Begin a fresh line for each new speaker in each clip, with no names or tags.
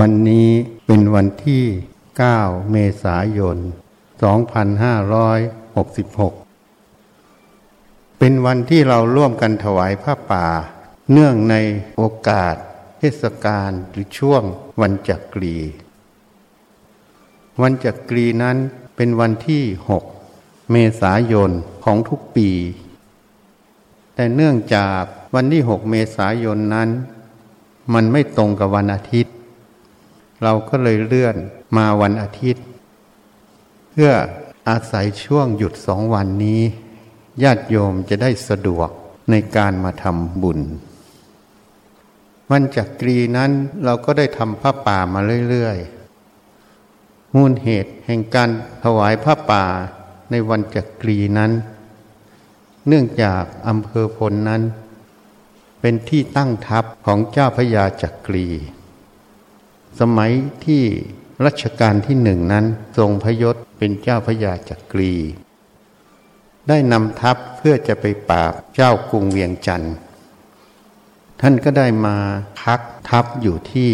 วันนี้เป็นวันที่ 9 เมษายน 2566 เป็นวันที่เราร่วมกันถวายผ้าป่า เนื่องในโอกาส เทศกาลหรือช่วงวันจักรี วันจักรีนั้นเป็นวันที่ 6 เมษายนของทุกปี แต่เนื่องจากวันที่ 6 เมษายนนั้น มันไม่ตรงกับวันอาทิตย์ เราก็เลยเลื่อนมาวันอาทิตย์ เพื่ออาศัยช่วงหยุดสองวันนี้ ญาติโยมจะได้สะดวกในการมาทำบุญวันจักรีนั้นเราก็ได้ทำผ้าป่ามาเรื่อยๆมูลเหตุแห่งการถวายผ้าป่าในวันจักรีนั้น เนื่องจากอำเภอพลนั้น เป็นที่ตั้งทัพของเจ้าพระยาจักรี สมัยที่รัชกาลที่หนึ่งนั้นทรงพยศเป็นเจ้าพระยาจักรี ได้นำทัพเพื่อจะไปปราบเจ้ากรุงเวียงจันทร์ท่านก็ได้มาพักทัพอยู่ที่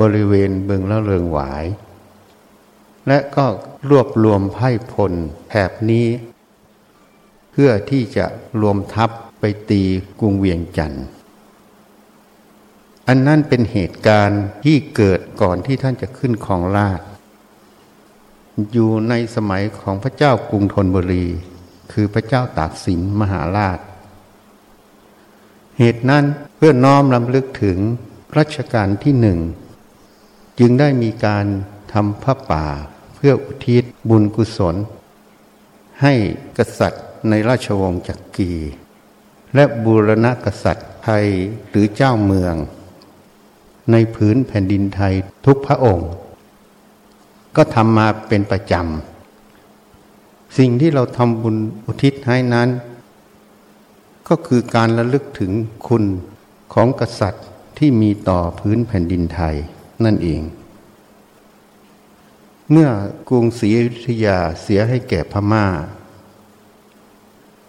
บริเวณเบืองละเริงหวาย และก็รวบรวมไพ่พลแถบนี้ เพื่อที่จะรวมทัพไปตีกรุงเวียงจันทร์ อันนั้นเป็นเหตุการณ์ที่เกิดก่อนที่ท่านจะขึ้นของราชอยู่ในสมัยของพระเจ้ากรุงธนบุรี คือพระเจ้าตากสินมหาราช เหตุนั้นเพื่อน้อมลำลึกถึงรัชกาลที่หนึ่ง จึงได้มีการทำพระป่าเพื่ออุทิศบุญกุศล ให้กษัตริย์ในราชวงศ์จักรีและบูรณะกษัตริย์ไทยหรือเจ้าเมือง ในพื้นแผ่นดินไทยทุกพระองค์ ก็ทำมาเป็นประจำ สิ่งที่เราทำบุญอุทิศให้นั้น ก็คือการระลึกถึงคุณของกษัตริย์ที่มีต่อพื้นแผ่นดินไทยนั่นเอง เมื่อกรุงศรีอยุธยาเสียให้แก่พมา่า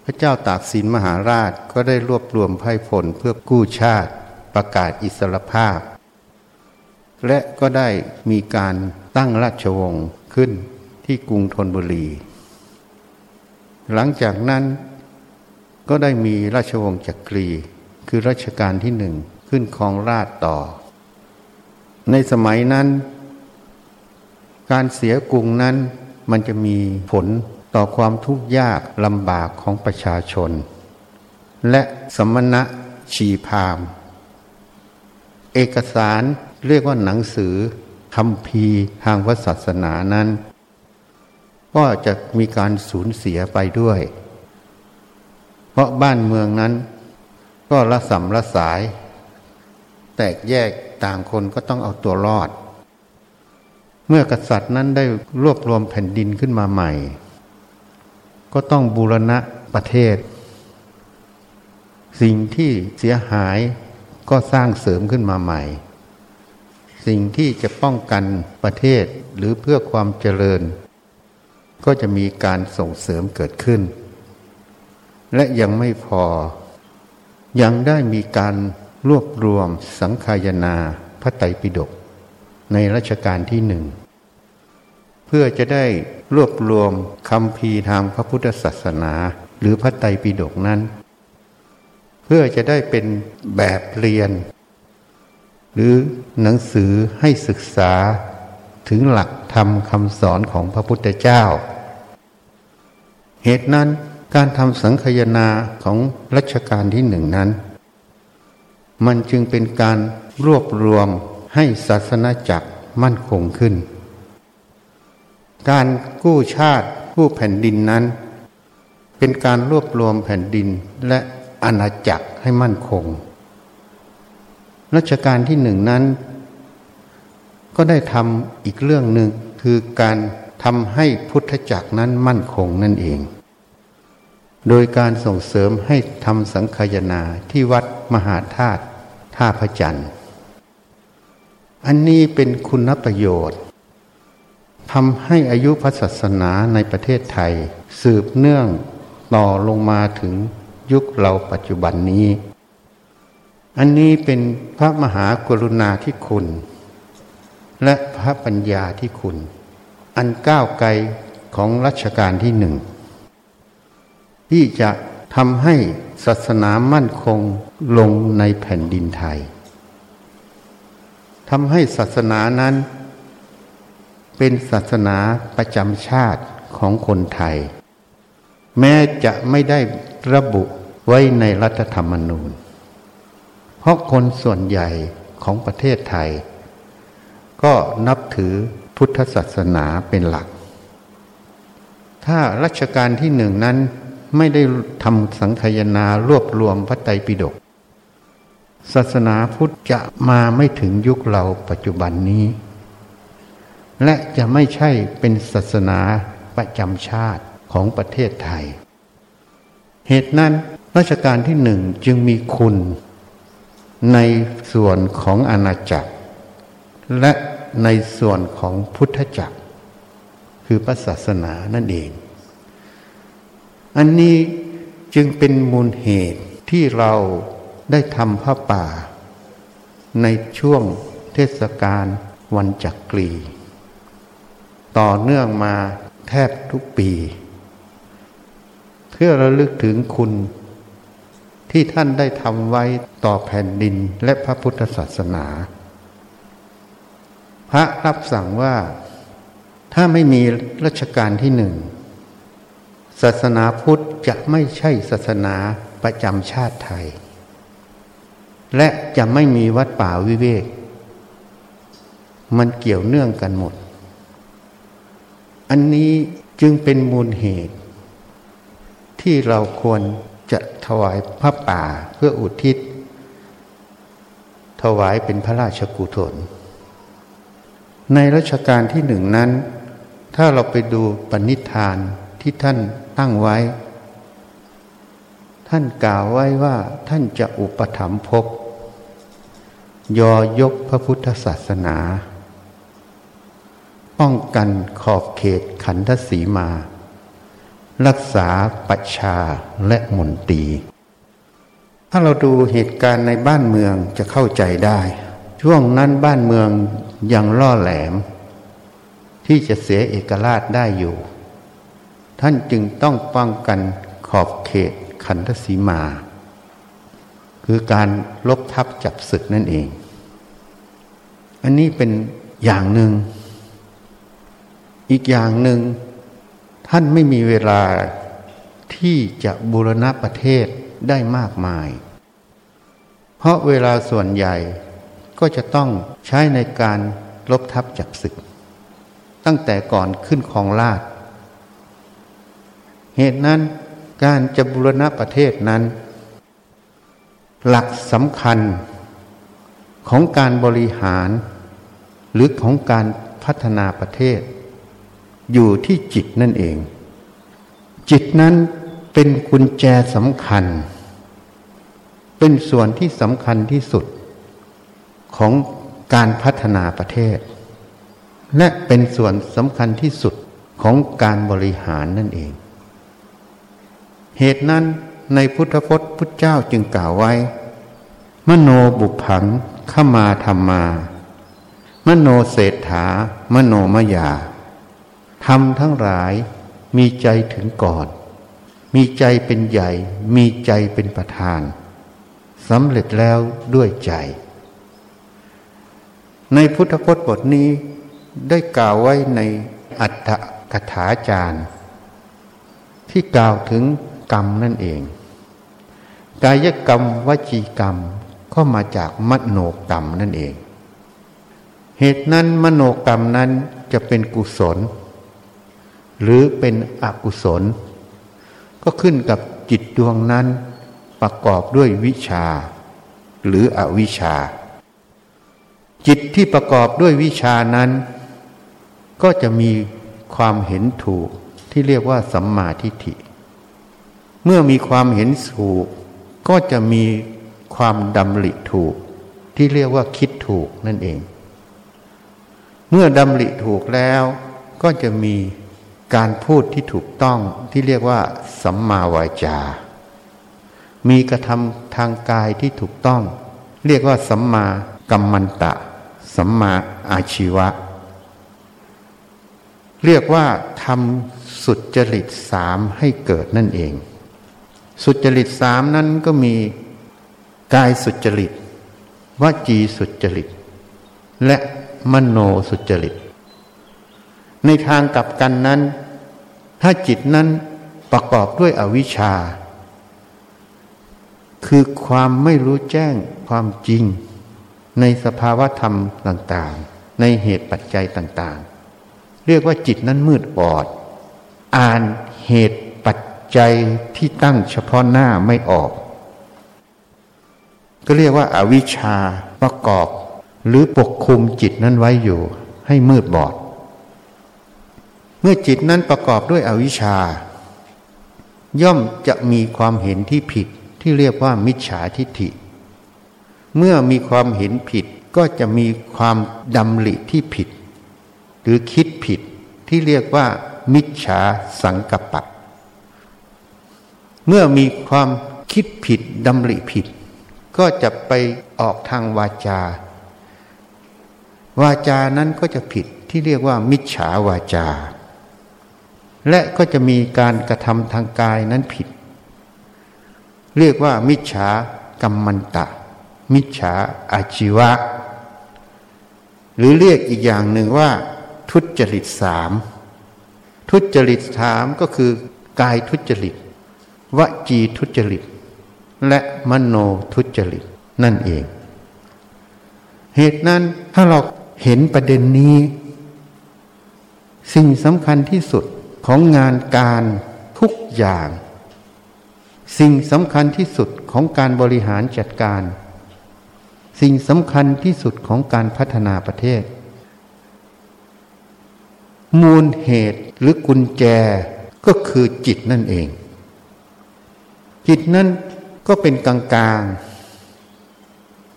พระเจ้าตากสินมหาราชก็ได้รวบรวมไพ่พลเพื่อกู้ชาติประกาศอิสรภาพ และก็ได้มีการตั้งราชวงศ์ขึ้นที่กรุงธนบุรี หลังจากนั้นก็ได้มีราชวงศ์จักรี คือรัชกาลที่หนึ่งขึ้นครองราชต่อ ในสมัยนั้น การเสียกรุงนั้นมันจะมีผลต่อความทุกข์ยากลำบากของประชาชน และสมณะชีพาม เอกสาร เรียกว่าหนังสือคำพีทางพระศาสนานั้น ก็จะมีการสูญเสียไปด้วย เพราะบ้านเมืองนั้น ก็ละสัมละสาย แตกแยกต่างคนก็ต้องเอาตัวรอด เมื่อกษัตริย์นั้นได้รวบรวมแผ่นดินขึ้นมาใหม่ ก็ต้องบูรณะประเทศ สิ่งที่เสียหายก็สร้างเสริมขึ้นมาใหม่ สิ่งที่จะป้องกันประเทศหรือเพื่อความเจริญ ก็จะมีการส่งเสริมเกิดขึ้น และยังไม่พอ ยังได้มีการรวบรวมสังคายนาพระไตรปิฎกในรัชกาลที่หนึ่ง เพื่อจะได้รวบรวมคำพีทางพระพุทธศาสนาหรือพระไตรปิฎกนั้น เพื่อจะได้เป็นแบบเรียน หรือหนังสือให้ศึกษาถึงหลักธรรมคำสอนของพระพุทธเจ้า เหตุนั้นการทำสังคยนาของรัชกาลที่หนึ่งนั้น มันจึงเป็นการรวบรวมให้ศาสนาจักรมั่นคงขึ้น การกู้ชาติกู้แผ่นดินนั้น เป็นการรวบรวมแผ่นดินและอาณาจักรให้มั่นคง รัชกาลที่หนึ่งนั้น ก็ได้ทำอีกเรื่องหนึ่งคือการทำให้พุทธจักรนั้นมั่นคงนั่นเอง โดยการส่งเสริมให้ทำสังคายนาที่วัดมหาธาตุท่าพระจันทร์อันนี้เป็นคุณประโยชน์ทำให้อายุพระศาสนาในประเทศไทย สืบเนื่องต่อลงมาถึงยุคเราปัจจุบันนี้ อันนี้เป็นพระมหากรุณาธิคุณ และพระปัญญาที่คุณ อันก้าวไกลของรัชกาลที่หนึ่ง ที่จะทำให้ศาสนามั่นคงลงในแผ่นดินไทยทำให้ศาสนานั้น เป็นศาสนาประจำชาติของคนไทย แม้จะไม่ได้ระบุไว้ในรัฐธรรมนูญ เพราะคนส่วนใหญ่ของประเทศไทย ก็นับถือพุทธศาสนาเป็นหลัก ถ้ารัชกาลที่หนึ่งนั้นไม่ได้ทำสังคยนารวบรวมพระไตรปิฎกศาสนาพุทธจะมาไม่ถึงยุคเราปัจจุบันนี้ และจะไม่ใช่เป็นศาสนาประจำชาติของประเทศไทย เหตุนั้นรัชกาลที่หนึ่งจึงมีคุณ ในส่วนของอาณาจักร และในส่วนของพุทธจักร คือพระศาสนานั่นเอง อันนี้จึงเป็นมูลเหตุที่เราได้ทำผ้าป่า ในช่วงเทศกาลวันจักรี ต่อเนื่องมาแทบทุกปี เพื่อระลึกถึงคุณ ที่ท่านได้ทำไว้ต่อแผ่นดินและพระพุทธศาสนา พระรับสั่งว่าถ้าไม่มีรัชกาลที่หนึ่งศาสนาพุทธจะไม่ใช่ศาสนาประจำชาติไทย และจะไม่มีวัดป่าวิเวก มันเกี่ยวเนื่องกันหมด อันนี้จึงเป็นมูลเหตุ ที่เราควร จะถวายพระป่าเพื่ออุทิศ ถวายเป็นพระราชกุศลในรัชกาลที่หนึ่งนั้น ถ้าเราไปดูปณิธานที่ท่านตั้งไว้ ท่านกล่าวไว้ว่าท่านจะอุปถัมภกยอยกพระพุทธศาสนา ป้องกันขอบเขตขันธสีมา รักษาประชาและมนตรีถ้าเราดูเหตุการณ์ในบ้านเมืองจะเข้าใจได้ ช่วงนั้นบ้านเมืองยังล่อแหลม ที่จะเสียเอกราชได้อยู่ ท่านจึงต้องป้องกันขอบเขตขันธสีมา คือการลบทับจับศึกนั่นเอง อันนี้เป็นอย่างหนึ่ง อีกอย่างหนึ่ง ท่านไม่มีเวลาที่จะบูรณะประเทศได้มากมาย เพราะเวลาส่วนใหญ่ก็จะต้องใช้ในการลบทับจักศึก ตั้งแต่ก่อนขึ้นของราชเหตุนั้นการจะบูรณะประเทศนั้น หลักสำคัญของการบริหาร หรือของการพัฒนาประเทศ อยู่ที่จิตนั่นเอง จิตนั้นเป็นกุญแจสำคัญ เป็นส่วนที่สำคัญที่สุดของการพัฒนาประเทศ และเป็นส่วนสำคัญที่สุดของการบริหารนั่นเอง เหตุนั้นในพุทธพจน์พุทธเจ้าจึงกล่าวไว้ มโนบุพังขมาธรรมา มโนเศรษฐามโนมยา ทำทั้งหลายมีใจถึงก่อน มีใจเป็นใหญ่ มีใจเป็นประธานสำเร็จแล้วด้วยใจ ในพุทธพจน์บทนี้ได้กล่าวไว้ในอัตถกถาจารย์ ที่กล่าวถึงกรรมนั่นเอง กายกรรมวจีกรรมก็มาจากมโนกรรมนั่นเอง เหตุนั้นมโนกรรมนั้นจะเป็นกุศล หรือเป็นอกุศล ก็ขึ้นกับจิตดวงนั้นประกอบด้วยวิชา หรืออวิชา จิตที่ประกอบด้วยวิชานั้น ก็จะมีความเห็นถูกที่เรียกว่าสัมมาทิฏฐิ เมื่อมีความเห็นถูก ก็จะมีความดำริถูก ที่เรียกว่าคิดถูกนั่นเอง เมื่อดำริถูกแล้วก็จะมี การพูดที่ถูกต้องที่เรียกว่า สัมมาวาจา มีกระทำทางกายที่ถูกต้อง เรียกว่าสัมมากัมมันตะ สัมมาอาชีวะ เรียกว่าทำสุจริตสามให้เกิดนั่นเอง สุจริตสามนั้นก็มีกายสุจริตวจีสุจริต และมโนสุจริต ในทางกลับกันนั้น ถ้าจิตนั้นประกอบด้วยอวิชชา คือความไม่รู้แจ้งความจริง ในสภาวะธรรมต่างๆ ในเหตุปัจจัยต่างๆ เรียกว่าจิตนั้นมืดบอด อ่านเหตุปัจจัยที่ตั้งเฉพาะหน้าไม่ออก ก็เรียกว่าอาวิชชาประกอบหรือปกคุมจิตนั้นไว้อยู่ให้มืดบอด มื่อจิตนั้นประกอบด้วยอวิชชา ย่อมจะมีความเห็นที่ผิดที่เรียกว่ามิจฉาทิฏฐิ เมื่อมีความเห็นผิดก็จะมีความดำริที่ผิด หรือคิดผิดที่เรียกว่า มิจฉาสังกัปปะ เมื่อมีความคิดผิดดำริผิด ก็จะไปออกทางวาจา วาจานั้นก็จะผิดที่เรียกว่า มิจฉาวาจา และก็จะมีการกระทำทางกายนั้นผิด เรียกว่ามิจฉากรรมันตะ มิจฉาอาชีวะ หรือเรียกอีกอย่างหนึ่งว่า ทุจริตสามทุจริตสามก็คือกายทุจริตวจีทุจริต และมโนทุจริตนั่นเอง เหตุนั้นถ้าเราเห็นประเด็นนี้ สิ่งสำคัญที่สุด ของงานการทุกอย่าง สิ่งสำคัญที่สุดของการบริหารจัดการ สิ่งสำคัญที่สุดของการพัฒนาประเทศ มูลเหตุหรือกุญแจก็คือจิตนั่นเอง จิตนั้นก็เป็นกลางกลาง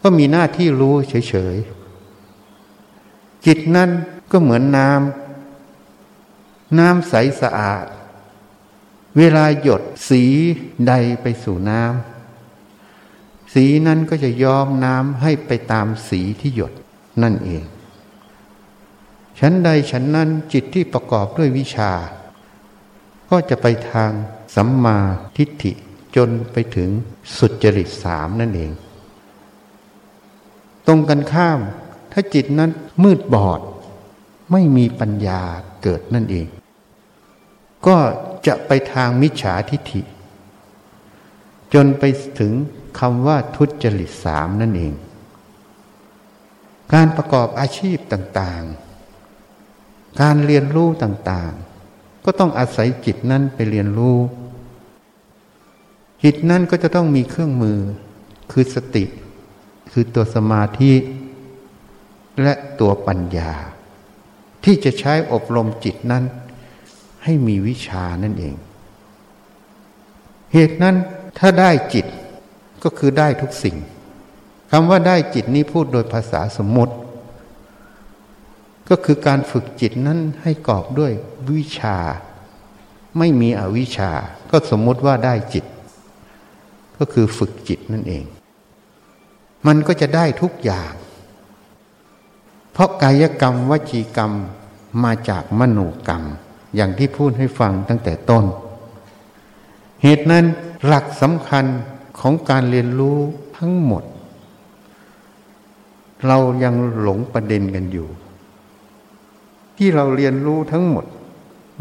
ก็มีหน้าที่รู้เฉยๆ จิตนั้นก็เหมือนน้ำ น้ำใสสะอาด เวลาหยดสีใดไปสู่น้ำสีนั้นก็จะย้อมน้ำให้ไปตามสีที่หยดนั่นเองฉันใดฉันนั้นจิตที่ประกอบด้วยวิชา ก็จะไปทางสัมมาทิฏฐิจนไปถึงสุจริตสามนั่นเอง ตรงกันข้าม ถ้าจิตนั้นมืดบอด ไม่มีปัญญาเกิดนั่นเอง ก็จะไปทางมิจฉาทิฏฐิ จนไปถึงคำว่าทุจริตสามนั่นเอง การประกอบอาชีพต่างๆ การเรียนรู้ต่างๆ ก็ต้องอาศัยจิตนั้นไปเรียนรู้ จิตนั้นก็จะต้องมีเครื่องมือ คือสติ คือตัวสมาธิ และตัวปัญญา ที่จะใช้อบรมจิตนั้น ให้มีวิชานั่นเอง เหตุนั้นถ้าได้จิตก็คือได้ทุกสิ่งคำว่าได้จิตนี้พูดโดยภาษาสมมติ ก็คือการฝึกจิตนั้นให้กอบด้วยวิชา ไม่มีอวิชา ก็สมมติว่าได้จิต ก็คือฝึกจิตนั่นเอง มันก็จะได้ทุกอย่าง เพราะกายกรรมวจีกรรมมาจากมโนกรรม อย่างที่พูดให้ฟังตั้งแต่ต้น เหตุนั้นหลักสำคัญของการเรียนรู้ทั้งหมด เรายังหลงประเด็นกันอยู่ ที่เราเรียนรู้ทั้งหมด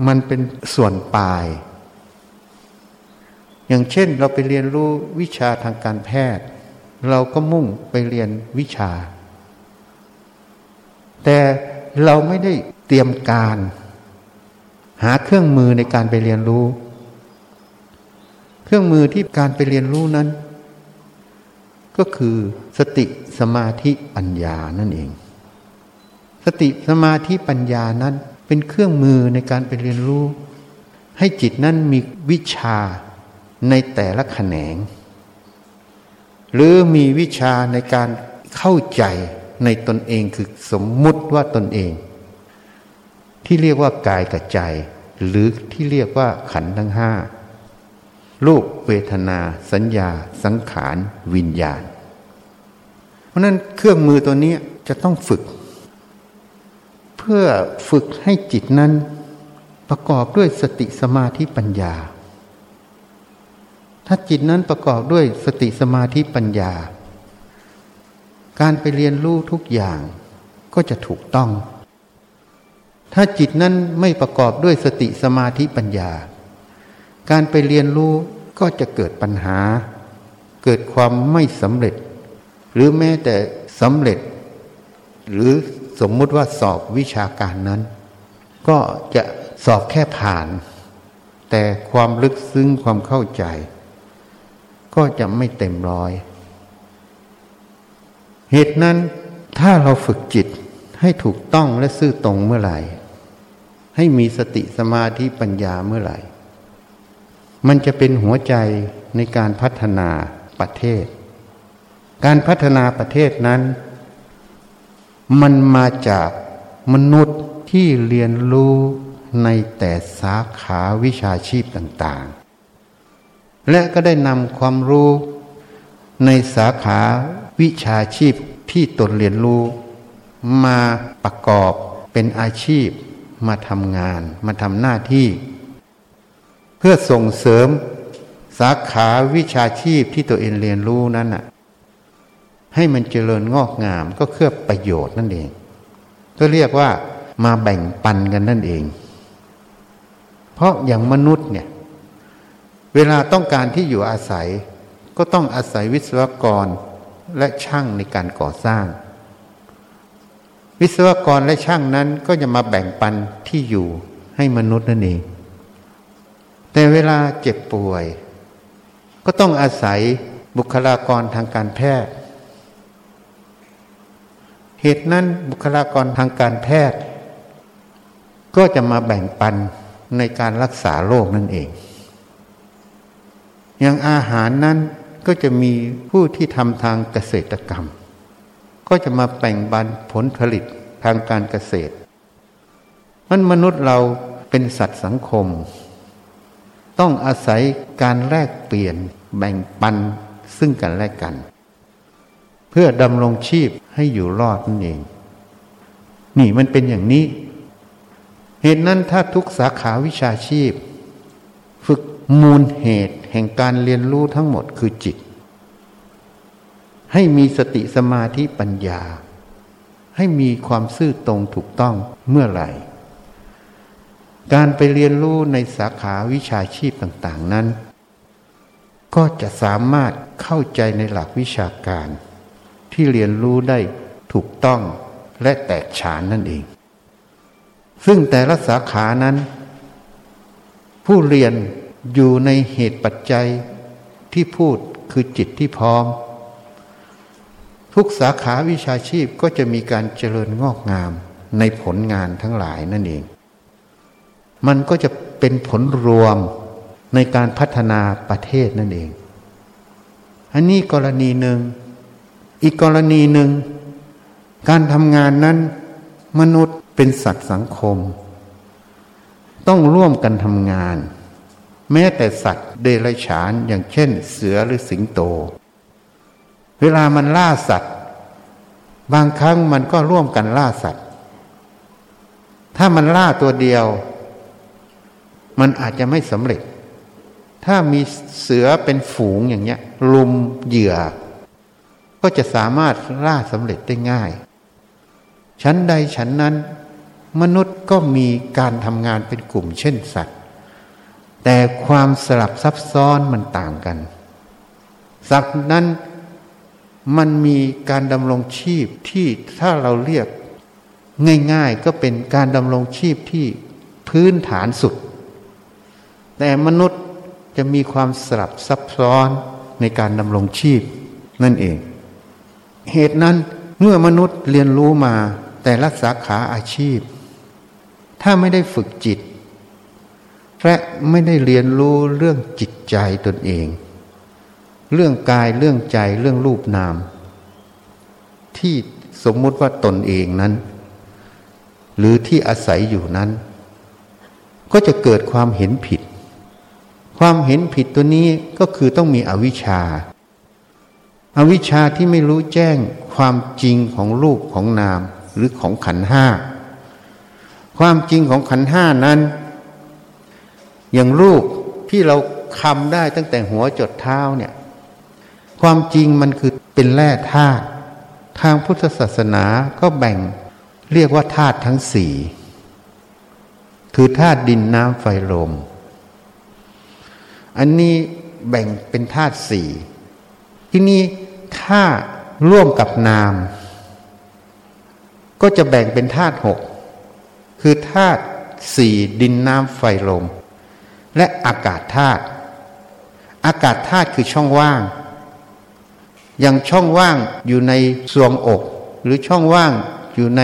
มันเป็นส่วนปลาย อย่างเช่นเราไปเรียนรู้วิชาทางการแพทย์ เราก็มุ่งไปเรียนวิชา แต่เราไม่ได้เตรียมการ หาเครื่องมือในการไปเรียนรู้ เครื่องมือที่การไปเรียนรู้นั้น ก็คือสติสมาธิปัญญานั่นเอง สติสมาธิปัญญานั้นเป็นเครื่องมือในการไปเรียนรู้ ให้จิตนั้นมีวิชาในแต่ละแขนง หรือมีวิชาในการเข้าใจในตนเองคือสมมุติว่าตนเอง ที่เรียกว่ากายกับใจ หรือที่เรียกว่าขันธ์ทั้งห้ารูปเวทนา สัญญา สังขาร วิญญาณ เพราะนั้นเครื่องมือตัวนี้จะต้องฝึก เพื่อฝึกให้จิตนั้นประกอบด้วยสติสมาธิปัญญา ถ้าจิตนั้นประกอบด้วยสติสมาธิปัญญา การไปเรียนรู้ทุกอย่างก็จะถูกต้อง ถ้าจิตนั้นไม่ประกอบด้วยสติสมาธิปัญญา การไปเรียนรู้ก็จะเกิดปัญหา เกิดความไม่สำเร็จ หรือแม้แต่สำเร็จ หรือสมมุติว่าสอบวิชาการนั้น ก็จะสอบแค่ผ่าน แต่ความลึกซึ้งความเข้าใจ ก็จะไม่เต็มร้อย เหตุนั้นถ้าเราฝึกจิตให้ถูกต้องและซื่อตรงเมื่อไหร่ ให้มีสติสมาธิปัญญาเมื่อไหร่ มันจะเป็นหัวใจในการพัฒนาประเทศ การพัฒนาประเทศนั้น มันมาจากมนุษย์ที่เรียนรู้ในแต่สาขาวิชาชีพต่างๆ และก็ได้นำความรู้ในสาขาวิชาชีพที่ตนเรียนรู้ มาประกอบเป็นอาชีพ มาทำงาน มาทำหน้าที่ เพื่อส่งเสริมสาขาวิชาชีพที่ตัวเองเรียนรู้นั้นน่ะให้มันเจริญงอกงามก็เพื่อประโยชน์นั่นเองก็เรียกว่ามาแบ่งปันกันนั่นเอง เพราะอย่างมนุษย์เนี่ยเวลาต้องการที่อยู่อาศัย ก็ต้องอาศัยวิศวกรและช่างในการก่อสร้าง วิศวกรและช่างนั้นก็จะมาแบ่งปันที่อยู่ให้มนุษย์นั่นเอง แต่เวลาเจ็บป่วย ก็ต้องอาศัยบุคลากรทางการแพทย์ เหตุนั้นบุคลากรทางการแพทย์ ก็จะมาแบ่งปันในการรักษาโรคนั่นเอง อย่างอาหารนั้นก็จะมีผู้ที่ทำทางเกษตรกรรม ก็จะมาแบ่งบันผลผลิตทางการเกษตรมันมนุษย์เราเป็นสัตว์สังคม ต้องอาศัยการแลกเปลี่ยนแบ่งปันซึ่งกันและกัน เพื่อดำรงชีพให้อยู่รอดนั่นเอง นี่มันเป็นอย่างนี้ เหตุนั้นถ้าทุกสาขาวิชาชีพ ฝึกมูลเหตุแห่งการเรียนรู้ทั้งหมดคือจิต ให้มีสติสมาธิปัญญา ให้มีความซื่อตรงถูกต้องเมื่อไหร่ การไปเรียนรู้ในสาขาวิชาชีพต่างๆนั้น ก็จะสามารถเข้าใจในหลักวิชาการ ที่เรียนรู้ได้ถูกต้องและแตกฉานนั่นเอง ซึ่งแต่ละสาขานั้น ผู้เรียนอยู่ในเหตุปัจจัยที่พูดคือจิตที่พร้อม ทุกสาขาวิชาชีพก็จะมีการเจริญงอกงามในผลงานทั้งหลายนั่นเอง มันก็จะเป็นผลรวมในการพัฒนาประเทศนั่นเอง อันนี้กรณีหนึ่ง อีกกรณีหนึ่ง การทำงานนั้น มนุษย์เป็นสัตว์สังคม ต้องร่วมกันทำงาน แม้แต่สัตว์เดรัจฉานอย่างเช่น เสือหรือสิงโต เวลามันล่าสัตว์ บางครั้งมันก็ร่วมกันล่าสัตว์ ถ้ามันล่าตัวเดียว มันอาจจะไม่สำเร็จ ถ้ามีเสือเป็นฝูงอย่างเงี้ยลุมเหยื่อ ก็จะสามารถล่าสำเร็จได้ง่าย ชั้นใดชั้นนั้น มนุษย์ก็มีการทำงานเป็นกลุ่มเช่นสัตว์ แต่ความสลับซับซ้อนมันต่างกันสักนั้น มันมีการดำรงชีพที่ถ้าเราเรียกง่ายๆก็เป็นการดำรงชีพที่พื้นฐานสุด แต่มนุษย์จะมีความสลับซับซ้อนในการดำรงชีพนั่นเอง เหตุนั้นเมื่อมนุษย์เรียนรู้มาแต่ละสาขาอาชีพ ถ้าไม่ได้ฝึกจิตและไม่ได้เรียนรู้เรื่องจิตใจตนเอง เรื่องกายเรื่องใจเรื่องรูปนาม ที่สมมุติว่าตนเองนั้น หรือที่อาศัยอยู่นั้น ก็จะเกิดความเห็นผิด ความเห็นผิดตัวนี้ก็คือต้องมีอวิชชาอาวิชชาที่ไม่รู้แจ้งความจริงของรูปของนามหรือของขันห้าความจริงของขันห้านั้น อย่างรูปที่เราคำได้ตั้งแต่หัวจดเท้าเนี่ย ความจริงมันคือเป็นแร่ธาตุทางพุทธศาสนาก็แบ่งเรียกว่าธาตุทั้งสี่คือธาตุดินน้ำไฟลม อันนี้แบ่งเป็นธาตุสี่ที่นี่ถ้าร่วมกับนาม ก็จะแบ่งเป็นธาตุหกคือธาตุสี่ดินน้ำไฟลม และอากาศธาตุอากาศธาตุคือช่องว่าง ย่างช่องว่างอยู่ในสวงอก หรือช่องว่างอยู่ใน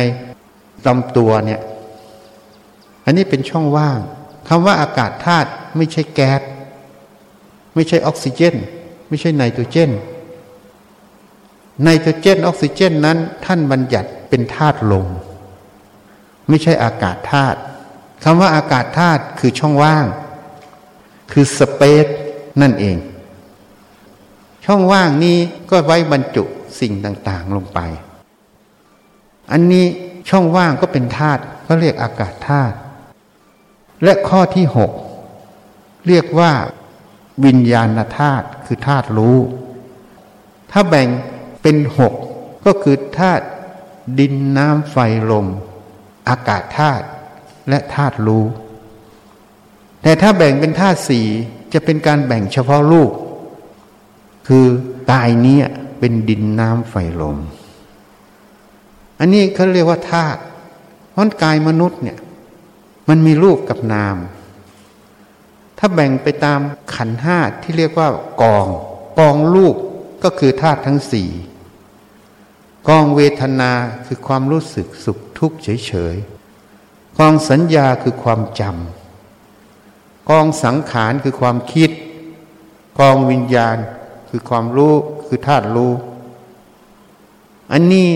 ลำตัวเนี่ย อันนี้เป็นช่องว่างคำว่าอากาศธาตุไม่ใช่แก๊สไม่ใช่ออกซิเจน ไม่ใช่ไนโตรเจนไนโตรเจนออกซิเจนนั้น ท่านบัญญัติเป็นธาตุลม ไม่ใช่อากาศธาตุคำว่าอากาศธาตุคือช่องว่าง คือสเปซนั่นเอง ช่องว่างนี้ก็ไว้บรรจุสิ่งต่างๆลงไป อันนี้ช่องว่างก็เป็นธาตุก็เรียกอากาศธาตุและข้อที่หกเรียกว่าวิญญาณธาตุคือธาตุรู้ ถ้าแบ่งเป็นหกก็คือธาตุดินน้ำไฟลม อากาศธาตุและธาตุรู้ แต่ถ้าแบ่งเป็นธาตุสี่จะเป็นการแบ่งเฉพาะรูป คือกายนี้เป็นดินน้ำไฟลม อันนี้เขาเรียกว่าธาตุเพราะกายมนุษย์เนี่ย มันมีรูปกับนาม ถ้าแบ่งไปตามขันห้าที่เรียกว่ากอง กองรูปก็คือธาตุทั้งสี่กองเวทนาคือความรู้สึกสุขทุกข์เฉยๆกองสัญญาคือความจำกองสังขารคือความคิด กองวิญญาณ คือความรู้คือธาตุรู้ อันนี้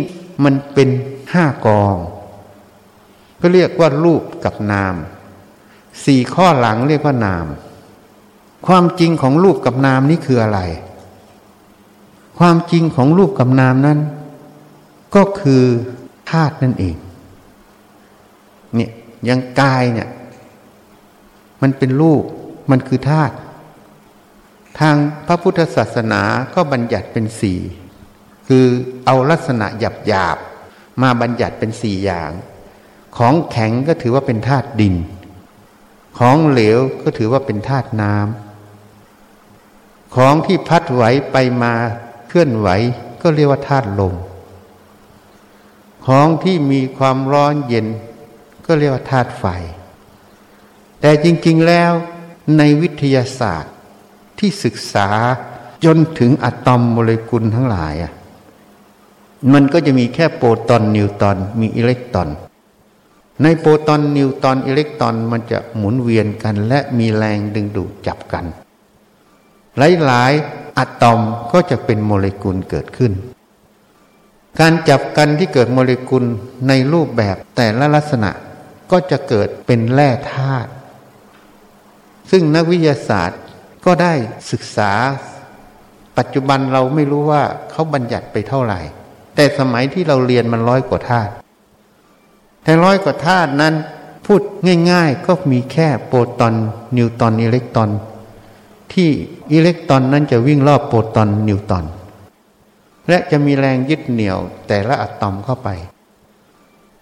มันเป็นห้ากอง ก็เรียกว่ารูปกับนาม สี่ข้อหลังเรียกว่านาม ความจริงของรูปกับนามนี่คืออะไร ความจริงของรูปกับนามนั้น ก็คือธาตุนั่นเอง เนี่ยยังกายเนี่ย มันเป็นรูปมันคือธาตุ ทางพระพุทธศาสนาก็บัญญัติเป็นสี่คือเอาลักษณะหยาบหยาบมาบัญญัติเป็นสี่อย่าง ของแข็งก็ถือว่าเป็นธาตุดิน ของเหลวก็ถือว่าเป็นธาตุน้ำของที่พัดไหวไปมาเคลื่อนไหวก็เรียกว่าธาตุลม ของที่มีความร้อนเย็นก็เรียกว่าธาตุไฟ แต่จริง ๆแล้วในวิทยาศาสตร์ ที่ศึกษาจนถึงอะตอมโมเลกุลทั้งหลายอะมันก็จะมีแค่โปรตอนนิวตอนมีอิเล็กตรอน ในโปรตอนนิวตอนอิเล็กตรอนมันจะหมุนเวียนกัน และมีแรงดึงดูดจับกัน หลายๆอะตอมก็จะเป็นโมเลกุลเกิดขึ้น การจับกันที่เกิดโมเลกุลในรูปแบบแต่ละลักษณะก็จะเกิดเป็นแร่ธาตุซึ่งนักวิทยาศาสตร์ ก็ได้ศึกษา ปัจจุบันเราไม่รู้ว่าเขาบัญญัติไปเท่าไหร่ แต่สมัยที่เราเรียนมันร้อยกว่าธาตุแต่ร้อยกว่าธาตุนั้น พูดง่ายๆ ก็มีแค่โปรตอนนิวตอนอิเล็กตรอนที่อิเล็กตรอนนั้นจะวิ่งรอบโปรตอนนิวตอนและจะมีแรงยึดเหนี่ยวแต่ละอะตอมเข้าไป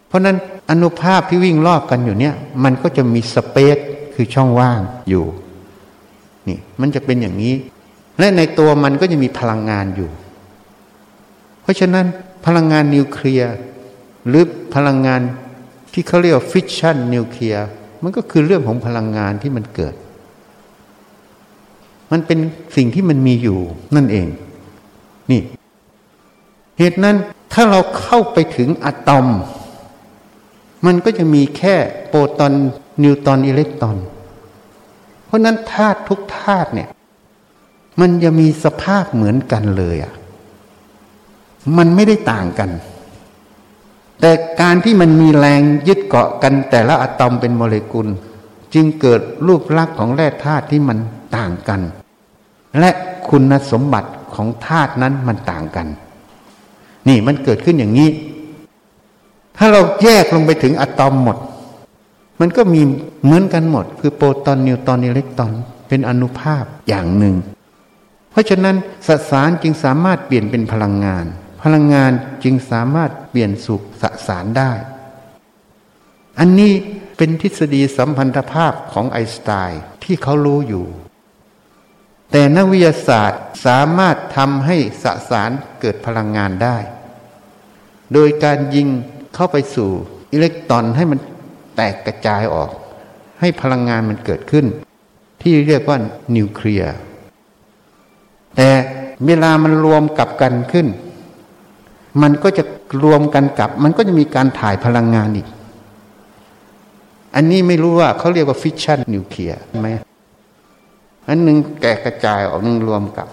เพราะนั้นอนุภาคที่วิ่งรอบกันอยู่เนี่ย มันก็จะมี space คือช่องว่างอยู่ นี่มันจะเป็นอย่างนี้ และในตัวมันก็จะมีพลังงานอยู่ เพราะฉะนั้นพลังงานนิวเคลียร์หรือพลังงานที่เขาเรียกฟิชชันนิวเคลียร์มันก็คือเรื่องของพลังงานที่มันเกิด มันเป็นสิ่งที่มันมีอยู่นั่นเอง นี่ เหตุนั้นถ้าเราเข้าไปถึงอะตอม มันก็จะมีแค่โปรตอนนิวตอนอิเล็กตรอน ราะนั้นธาตุทุกธาตุเนี่ย มันจะมีสภาพเหมือนกันเลยอะ่ะมันไม่ได้ต่างกัน แต่การที่มันมีแรงยึดเกาะกันแต่ละอะตอมเป็นโมเลกุล จึงเกิดรูปลักษณ์ของแร่ธาตุที่มันต่างกัน และคุณสมบัติของธาตุนั้นมันต่างกัน นี่มันเกิดขึ้นอย่างนี้ ถ้าเราแยกลงไปถึงอะตอมหมด มันก็มีเหมือนกันหมด คือโปรตอนนิวตอนอิเล็กตรอน เป็นอนุภาพอย่างหนึ่ง เพราะฉะนั้นสสารจึงสามารถเปลี่ยนเป็นพลังงาน พลังงานจึงสามารถเปลี่ยนสู่สสารได้ อันนี้เป็นทฤษฎีสัมพันธภาพของไอน์สไตน์ที่เขารู้อยู่ แต่นักวิทยาศาสตร์สามารถทำให้สสารเกิดพลังงานได้ โดยการยิงเข้าไปสู่อิเล็กตรอนให้มัน แตกกระจายออก ให้พลังงานมันเกิดขึ้น ที่เรียกว่านิวเคลียร์แต่เวลามันรวมกับกันขึ้น มันก็จะรวมกันกับ มันก็จะมีการถ่ายพลังงานอีก อันนี้ไม่รู้ว่าเขาเรียกว่าฟิชชันนิวเคลียร์ไหมอันหนึ่งแตกกระจายออกหนึ่งรวมกับ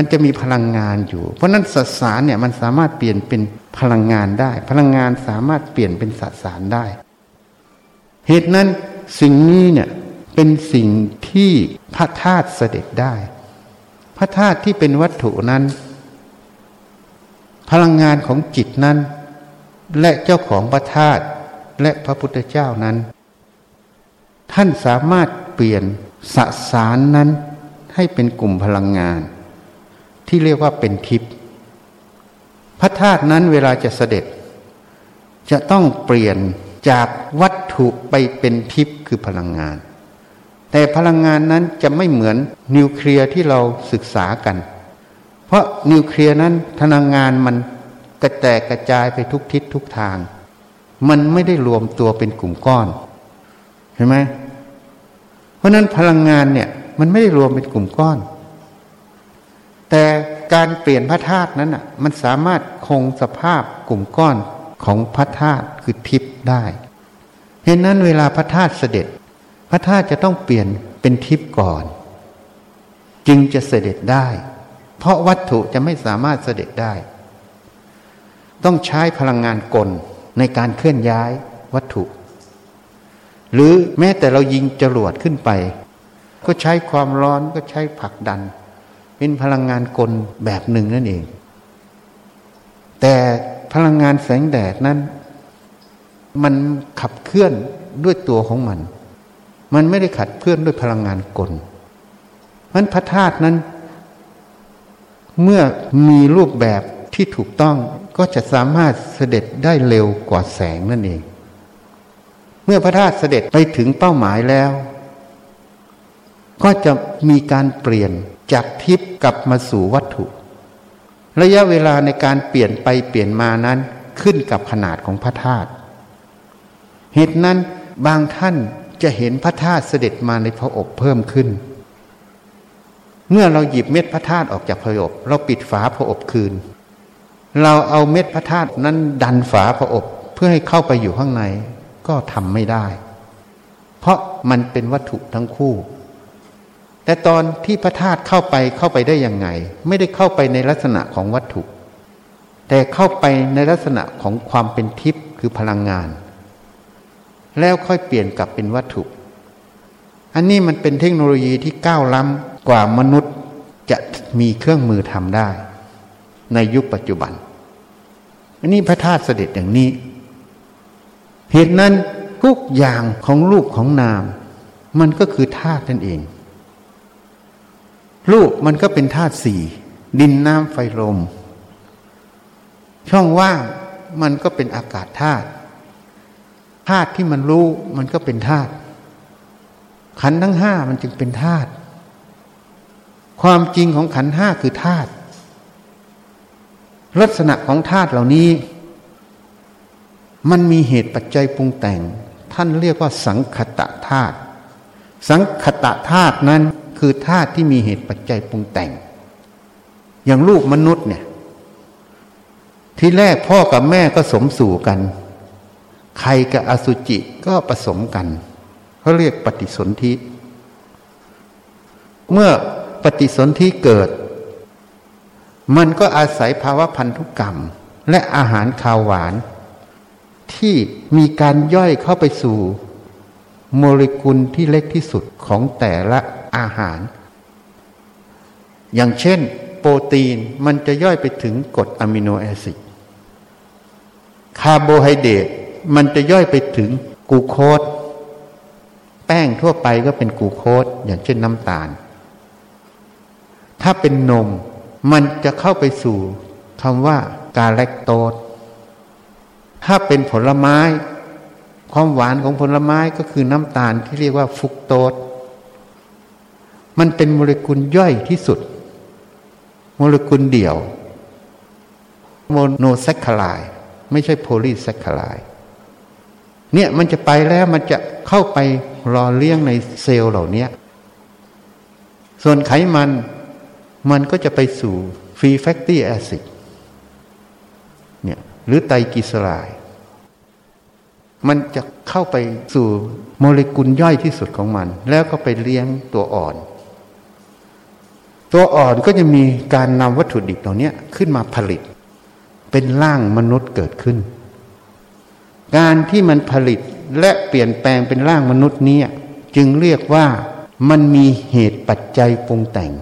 มันจะมีพลังงานอยู่ เพราะนั้นสสารเนี่ยมันสามารถเปลี่ยนเป็นพลังงานได้ พลังงานสามารถเปลี่ยนเป็นสสารได้ เหตุนั้นสิ่งนี้เนี่ยเป็นสิ่งที่พระธาตุเสด็จได้ พระธาตุที่เป็นวัตถุนั้น พลังงานของจิตนั้น และเจ้าของพระธาตุและพระพุทธเจ้านั้น ท่านสามารถเปลี่ยนสสารนั้นให้เป็นกลุ่มพลังงาน ที่เรียกว่าเป็นทิพย์พระธาตุนั้นเวลาจะเสด็จ จะต้องเปลี่ยนจากวัตถุไปเป็นทิพย์คือพลังงาน แต่พลังงานนั้นจะไม่เหมือนนิวเคลียร์ที่เราศึกษากัน เพราะนิวเคลียร์นั้นพลังงานมันกระแตกกระจายไปทุกทิศทุกทาง มันไม่ได้รวมตัวเป็นกลุ่มก้อนเห็นไหมเพราะนั้นพลังงานเนี่ยมันไม่ได้รวมเป็นกลุ่มก้อน แต่การเปลี่ยนพระธาตุนั้นอะมันสามารถคงสภาพกลุ่มก้อนของพระธาตุคือทิพย์ได้เหตุนั้นเวลาพระธาตุเสด็จ พระธาตุจะต้องเปลี่ยนเป็นทิพย์ก่อน จึงจะเสด็จได้ เพราะวัตถุจะไม่สามารถเสด็จได้ ต้องใช้พลังงานกลในการเคลื่อนย้ายวัตถุ หรือแม้แต่เรายิงจรวดขึ้นไป ก็ใช้ความร้อนก็ใช้ผลักดัน เป็นพลังงานกลแบบหนึ่งนั่นเอง แต่พลังงานแสงแดดนั้น มันขับเคลื่อนด้วยตัวของมัน มันไม่ได้ขัดเคลื่อนด้วยพลังงานกลมันพระธาตุนั้น เมื่อมีรูปแบบที่ถูกต้องก็จะสามารถเสด็จได้เร็วกว่าแสงนั่นเอง เมื่อพระธาตุเสด็จไปถึงเป้าหมายแล้ว ก็จะมีการเปลี่ยน จากทิพย์กลับมาสู่วัตถุ ระยะเวลาในการเปลี่ยนไปเปลี่ยนมานั้นขึ้นกับขนาดของพระธาตุเหตุนั้นบางท่านจะเห็นพระธาตุเสด็จมาในพระอบเพิ่มขึ้น เมื่อเราหยิบเม็ดพระธาตุออกจากพระอบ เราปิดฝาพระอบคืน เราเอาเม็ดพระธาตุนั้นดันฝาพระอบเพื่อให้เข้าไปอยู่ข้างในก็ทำไม่ได้ เพราะมันเป็นวัตถุทั้งคู่ แต่ตอนที่พระธาตุเข้าไปเข้าไปได้ยังไง ไม่ได้เข้าไปในลักษณะของวัตถุ แต่เข้าไปในลักษณะของความเป็นทิพย์คือพลังงาน แล้วค่อยเปลี่ยนกลับเป็นวัตถุ อันนี้มันเป็นเทคโนโลยีที่ก้าวล้ำกว่ามนุษย์จะมีเครื่องมือทำได้ ในยุคปัจจุบัน อันนี้พระธาตุเสด็จอย่างนี้เหตุนั้นทุกอย่างของรูปของนาม มันก็คือธาตุนั่นเอง รูปมันก็เป็นธาตุสี่ดินน้ำไฟลม ช่องว่างมันก็เป็นอากาศธาตุธาตุที่มันรู้มันก็เป็นธาตุขันทั้งห้ามันจึงเป็นธาตุความจริงของขันห้าคือธาตุลักษณะของธาตุเหล่านี้ มันมีเหตุปัจจัยปรุงแต่ง ท่านเรียกว่าสังคตะธาตุสังคตะธาตุนั้น คือธาตุที่มีเหตุปัจจัยปรุงแต่ง อย่างลูกมนุษย์เนี่ย ที่แรกพ่อกับแม่ก็สมสู่กัน ใครกับอสุจิก็ผสมกันเขาเรียกปฏิสนธิ เมื่อปฏิสนธิเกิด มันก็อาศัยภาวะพันธุกรรม และอาหารคาวหวาน ที่มีการย่อยเข้าไปสู่โมเลกุลที่เล็กที่สุดของแต่ละ อาหาร อย่างเช่น โปรตีนมันจะย่อยไปถึงกรด amino acid คาร์โบไฮเดรตมันจะย่อยไปถึงกูโคสแป้งทั่วไปก็เป็นกูโคสอย่างเช่นน้ำตาล ถ้าเป็นนมมันจะเข้าไปสู่คำว่ากาแลคโตสถ้าเป็นผลไม้ ความหวานของผลไม้ก็คือน้ำตาลที่เรียกว่าฟุกโตส มันเป็นโมเลกุลย่อยที่สุด โมเลกุลเดี่ยว โมโนแซคคาราย ไม่ใช่โพลีแซคคาราย เนี่ยมันจะไปแล้วมันจะเข้าไปรอเลี้ยงในเซลล์เหล่านี้ส่วนไขมันมันก็จะไปสู่ฟรีแฟตตี้แอซิดเนี่ยหรือไตรกิสลาย มันจะเข้าไปสู่โมเลกุลย่อยที่สุดของมัน แล้วก็ไปเลี้ยงตัวอ่อน ตัวอ่อนก็จะมีการนำวัตถุดิบเหล่านี้ขึ้นมาผลิต เป็นร่างมนุษย์เกิดขึ้น การที่มันผลิตและเปลี่ยนแปลงเป็นร่างมนุษย์นี้จึงเรียกว่ามันมีเหตุปัจจัยปรุงแต่ง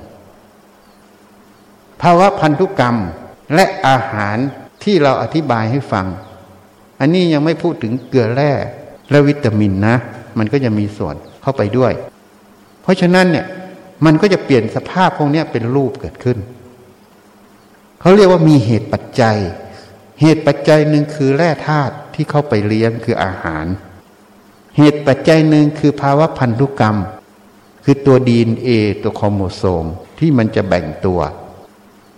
ภาวะพันธุกรรมและอาหารที่เราอธิบายให้ฟัง อันนี้ยังไม่พูดถึงเกลือแร่และวิตามินนะ มันก็จะมีส่วนเข้าไปด้วย เพราะฉะนั้นเนี่ย มันก็จะเปลี่ยนสภาพพวกนี้เป็นรูปเกิดขึ้น เขาเรียกว่ามีเหตุปัจจัย เหตุปัจจัยหนึ่งคือแร่ธาตุที่เข้าไปเลี้ยงคืออาหาร เหตุปัจจัยหนึ่งคือภาวะพันธุกรรม คือตัวดีเอ็นเอตัวโครโมโซมที่มันจะแบ่งตัว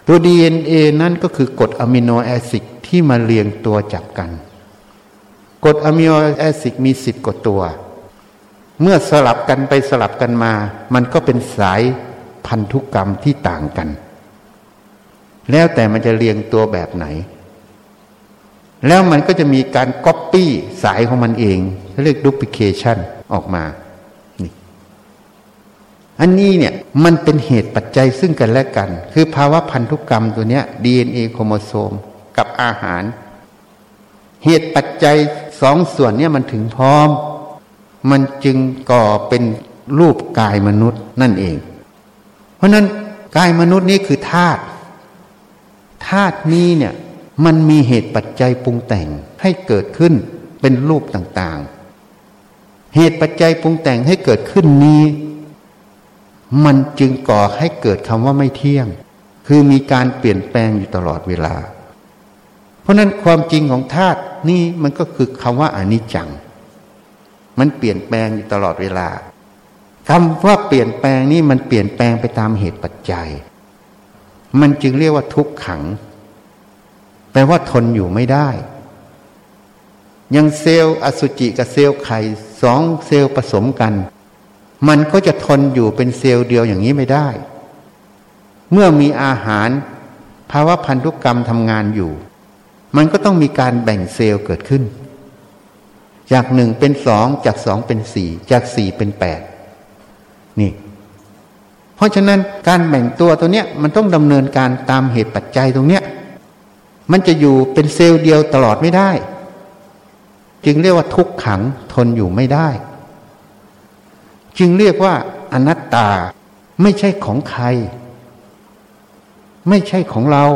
ตัว DNA นั่นก็คือกรด amino acid ที่มาเรียงตัวจับกันกรด amino acid มีสิบกว่าตัว เมื่อสลับกันไปสลับกันมา มันก็เป็นสายพันธุกรรมที่ต่างกัน แล้วแต่มันจะเรียงตัวแบบไหน แล้วมันก็จะมีการก๊อปปี้สายของมันเองเรียกดูพิเคชันออกมาอันนี้เนี่ยมันเป็นเหตุปัจจัยซึ่งกันและกัน คือภาวะพันธุกรรมตัวเนี้ย DNA โครโมโซมกับอาหาร เหตุปัจจัยสองส่วนเนี่ยมันถึงพร้อม มันจึงก่อเป็นรูปกายมนุษย์นั่นเอง เพราะนั้นกายมนุษย์นี้คือธาตุธาตุนี้เนี่ยมันมีเหตุปัจจัยปรุงแต่งให้เกิดขึ้นเป็นรูปต่างๆ เหตุปัจจัยปรุงแต่งให้เกิดขึ้นนี้ มันจึงก่อให้เกิดคำว่าไม่เที่ยง คือมีการเปลี่ยนแปลงอยู่ตลอดเวลา เพราะนั้นความจริงของธาตุนี่มันก็คือคำว่าอนิจจัง มันเปลี่ยนแปลงอยู่ตลอดเวลาคำว่าเปลี่ยนแปลงนี่มันเปลี่ยนแปลงไปตามเหตุปัจจัย มันจึงเรียกว่าทุกขัง แปลว่าทนอยู่ไม่ได้ ยังเซลล์อสุจิกับเซลล์ไข่สองเซลล์ผสมกัน มันก็จะทนอยู่เป็นเซลล์เดียวอย่างนี้ไม่ได้ เมื่อมีอาหารภาวะพันธุกรรมทำงานอยู่ มันก็ต้องมีการแบ่งเซลล์เกิดขึ้น จากหนึ่งเป็นสองจากสองเป็นสี่จากสี่เป็นแปดนี่ เพราะฉะนั้นการแบ่งตัวตัวเนี้ยมันต้องดำเนินการตามเหตุปัจจัยตรงเนี้ยมันจะอยู่เป็นเซลล์เดียวตลอดไม่ได้ จึงเรียกว่าทุกขังทนอยู่ไม่ได้ จึงเรียกว่าอนัตตาไม่ใช่ของใคร ไม่ใช่ของเรา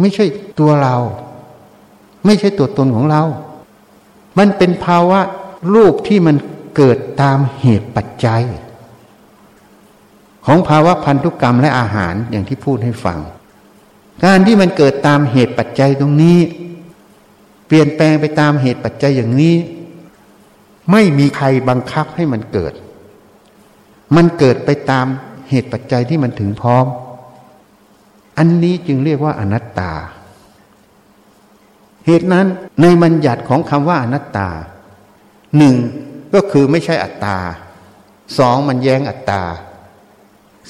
ไม่ใช่ตัวเรา ไม่ใช่ตัวตนของเรา มันเป็นภาวะรูปที่มันเกิดตามเหตุปัจจัย ของภาวะพันธุกรรมและอาหารอย่างที่พูดให้ฟัง การที่มันเกิดตามเหตุปัจจัยตรงนี้ เปลี่ยนแปลงไปตามเหตุปัจจัยอย่างนี้ ไม่มีใครบังคับให้มันเกิด มันเกิดไปตามเหตุปัจจัยที่มันถึงพร้อม อันนี้จึงเรียกว่าอนัตตา เหตุนั้นในบัญญัติของคำว่าอนัตตาหนึ่งก็คือไม่ใช่อัตตาสองมันแย้งอัตตา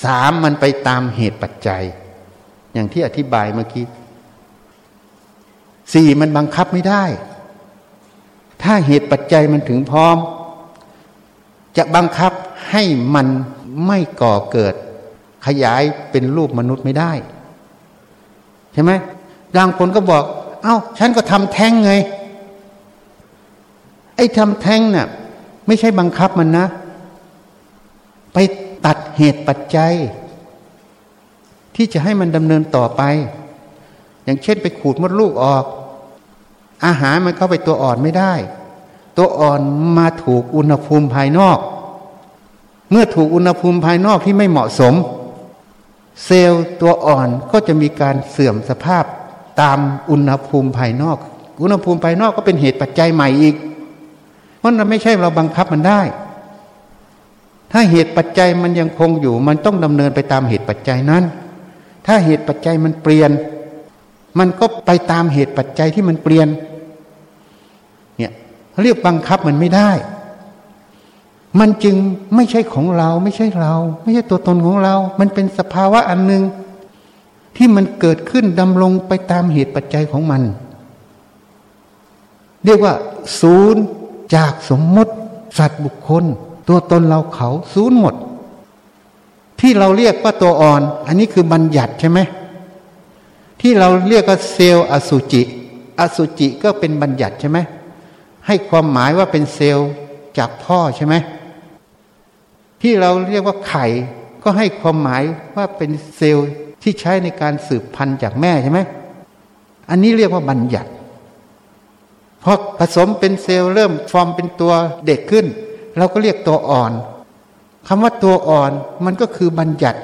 สามมันไปตามเหตุปัจจัย อย่างที่อธิบายเมื่อกี้สี่มันบังคับไม่ได้ ถ้าเหตุปัจจัยมันถึงพร้อม จะบังคับให้มันไม่ก่อเกิด ขยายเป็นรูปมนุษย์ไม่ได้ ใช่ไหมบางคนก็บอก เอา้าฉันก็ทำแท้งไง ไอ้ทำแท้งนะ่ะ ไม่ใช่บังคับมันนะ ไปตัดเหตุปัจจัย ที่จะให้มันดำเนินต่อไป อย่างเช่นไปขูดมดลูกออก อาหารมันเข้าไปตัวอ่อนไม่ได้ ตัวอ่อนมาถูกอุณหภูมิภายนอก เมื่อถูกอุณหภูมิภายนอกที่ไม่เหมาะสม เซลล์ตัวอ่อนก็จะมีการเสื่อมสภาพ ตามอุณหภูมิภายนอก อุณหภูมิภายนอกก็เป็นเหตุปัจจัยใหม่อีก เพราะเราไม่ใช่เราบังคับมันได้ ถ้าเหตุปัจจัยมันยังคงอยู่ มันต้องดำเนินไปตามเหตุปัจจัยนั้น ถ้าเหตุปัจจัยมันเปลี่ยน มันก็ไปตามเหตุปัจจัยที่มันเปลี่ยนเนี่ยเรียกบังคับมันไม่ได้ มันจึงไม่ใช่ของเรา ไม่ใช่เรา ไม่ใช่ตัวตนของเรา มันเป็นสภาวะอันหนึ่ง ที่มันเกิดขึ้นดำรงไปตามเหตุปัจจัยของมัน เรียกว่า ศูนย์จากสมมติ สัตว์บุคคล ตัวตนเราเขาศูนย์หมด ที่เราเรียกว่าตัวอ่อน อันนี้คือบัญญัติใช่ไหมที่เราเรียกว่าเซลล์อสุจิ อสุจิก็เป็นบัญญัติใช่ไหมให้ความหมายว่าเป็นเซลล์จากพ่อใช่ไหมที่เราเรียกว่าไข่ก็ให้ความหมายว่าเป็นเซลล์ ที่ใช้ในการสืบพันธุ์จากแม่ใช่ไหม อันนี้เรียกว่าบัญญัติพอผสมเป็นเซลล์เริ่มฟอร์มเป็นตัวเด็กขึ้น เราก็เรียกตัวอ่อนคำว่าตัวอ่อนมันก็คือบัญญัติ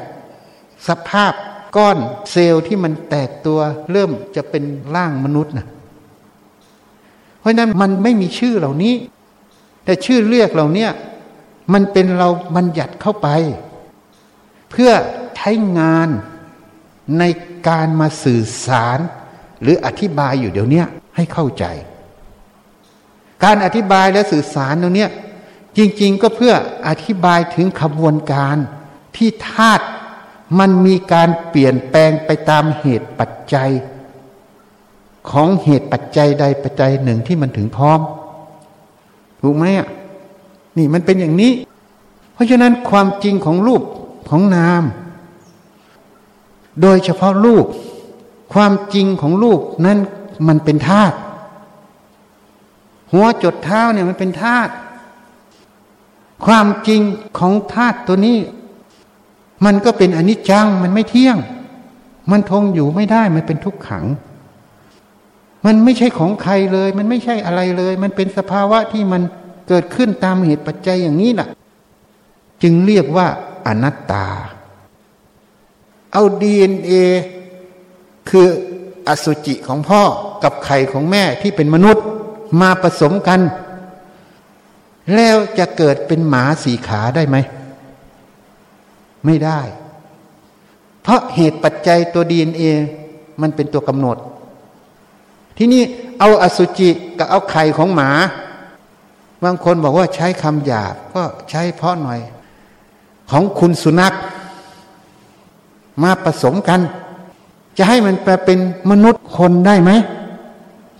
สภาพก้อนเซลล์ที่มันแตกตัวเริ่มจะเป็นร่างมนุษย์นะเพราะนั้นมันไม่มีชื่อเหล่านี้ แต่ชื่อเรียกเหล่านี้มันเป็นเราบัญญัติเข้าไป เพื่อใช้งาน ในการมาสื่อสารหรืออธิบายอยู่เดี๋ยวนี้ให้เข้าใจ การอธิบายและสื่อสารตรงนี้จริง ๆ ก็เพื่ออธิบายถึงขบวนการที่ธาตุมันมีการเปลี่ยนแปลงไปตามเหตุปัจจัย ของเหตุปัจจัยใดปัจจัยหนึ่งที่มันถึงพร้อม ถูกไหมอะนี่มันเป็นอย่างนี้ เพราะฉะนั้นความจริงของรูปของนาม โดยเฉพาะรูป ความจริงของรูปนั้นมันเป็นธาตุหัวจดเท้าเนี่ยมันเป็นธาตุความจริงของธาตุตัวนี้ มันก็เป็นอนิจจังมันไม่เที่ยง มันทงอยู่ไม่ได้มันเป็นทุกขัง มันไม่ใช่ของใครเลย มันไม่ใช่อะไรเลย มันเป็นสภาวะที่มันเกิดขึ้นตามเหตุปัจจัยอย่างนี้แหละจึงเรียกว่าอนัตตา เอาดีเอ็นเอคืออสุจิของพ่อกับไข่ของแม่ที่เป็นมนุษย์มาผสมกัน แล้วจะเกิดเป็นหมาสีขาได้ไหม ไม่ได้ เพราะเหตุปัจจัยตัวดีเอ็นเอมันเป็นตัวกำหนด ที่นี่เอาอสุจิกับเอาไข่ของหมา บางคนบอกว่าใช้คำหยาบก็ใช้เพราะหน่อย ของคุณสุนัข มาผสมกัน จะให้มันแปลเป็นมนุษย์คนได้ไหม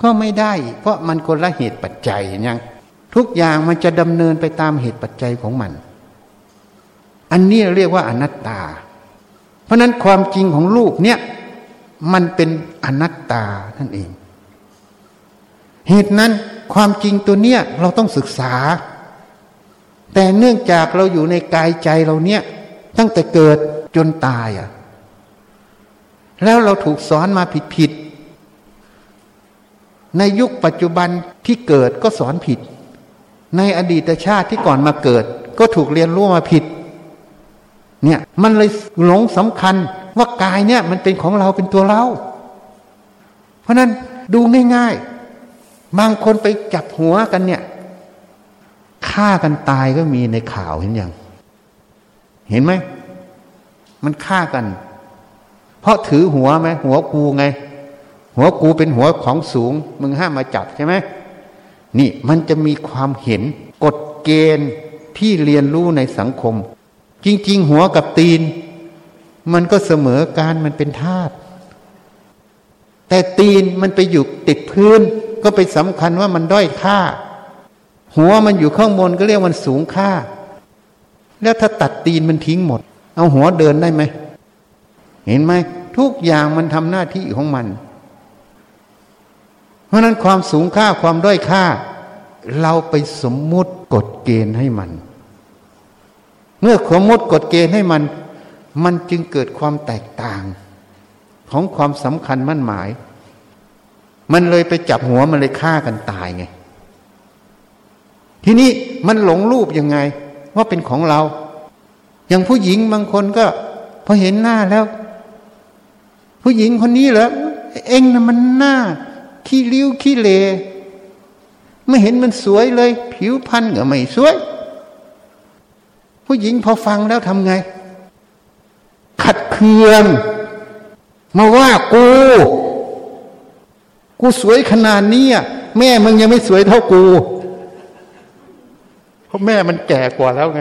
ก็ไม่ได้ เพราะมันคนละเหตุปัจจัยยังทุกอย่างมันจะดำเนินไปตามเหตุปัจจัยของมัน อันนี้เรียกว่าอนัตตา เพราะนั้นความจริงของลูกเนี่ยมันเป็นอนัตตาท่นเอง เหตุนั้นความจริงตัวเนี้ยเราต้องศึกษา แต่เนื่องจากเราอยู่ในกายใจเราเนี่ยตั้งแต่เกิดจนตายอะ แล้วเราถูกสอนมาผิดผิด ในยุคปัจจุบันที่เกิดก็สอนผิด ในอดีตชาติที่ก่อนมาเกิด ก็ถูกเรียนรู้มาผิด เนี่ยมันเลยหลงสำคัญว่ากายเนี่ยมันเป็นของเราเป็นตัวเรา เพราะนั้นดูง่ายๆ บางคนไปจับหัวกันเนี่ยฆ่ากันตายก็มีในข่าวเห็นยัง เห็นไหม มันฆ่ากัน เพราะถือหัวไหมหัวกูไง หัวกูเป็นหัวของสูง มึงห้ามมาจับใช่ไหมนี่มันจะมีความเห็นกฎเกณฑ์ที่เรียนรู้ในสังคม จริง ๆ หัวกับตีน มันก็เสมอการมันเป็นธาตุแต่ตีนมันไปอยู่ติดพื้น ก็ไปสำคัญว่ามันด้อยค่า หัวมันอยู่ข้างบนก็เรียกมันสูงค่า แล้วถ้าตัดตีนมันทิ้งหมด เอาหัวเดินได้ไหม เห็นไหมทุกอย่างมันทำหน้าที่ของมัน เพราะนั้นความสูงค่าความด้อยค่า เราไปสมมุติกฎเกณฑ์ให้มัน เมื่อสมมติกฎเกณฑ์ให้มัน มันจึงเกิดความแตกต่าง ของความสำคัญมั่นหมาย มันเลยไปจับหัวมันเลยฆ่ากันตายไง ทีนี้มันหลงรูปยังไง ว่าเป็นของเรา อย่างผู้หญิงบางคนก็พอเห็นหน้าแล้ว ผู้หญิงคนนี้เหรอเองนะมันหน้าขี้ริ้วขี้เลไม่เห็นมันสวยเลย ผิวพรรณก็ไม่สวย ผู้หญิงพอฟังแล้วทำไง ขัดเคือง มาว่ากู กูสวยขนาดนี้แม่มึงยังไม่สวยเท่ากูเพราะแม่มันแก่กว่าแล้วไง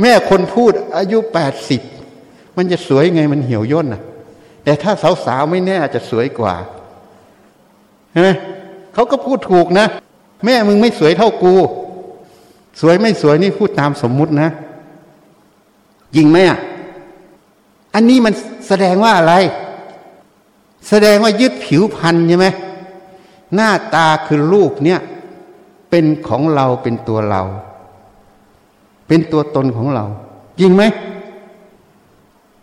แม่คนพูดอายุแปดสิบมันจะสวยไงมันเหี่ยวย่นอะ แต่ถ้าสาวๆไม่แน่จะสวยกว่าใช่ไหมเขาก็พูดถูกนะ แม่มึงไม่สวยเท่ากู สวยไม่สวยนี่พูดตามสมมุตินะจริงไหมอะอันนี้มันแสดงว่าอะไร แสดงว่ายึดผิวพันธ์ใช่ไหมหน้าตาคือรูปเนี่ย เป็นของเราเป็นตัวเรา เป็นตัวตนของเรา จริงไหม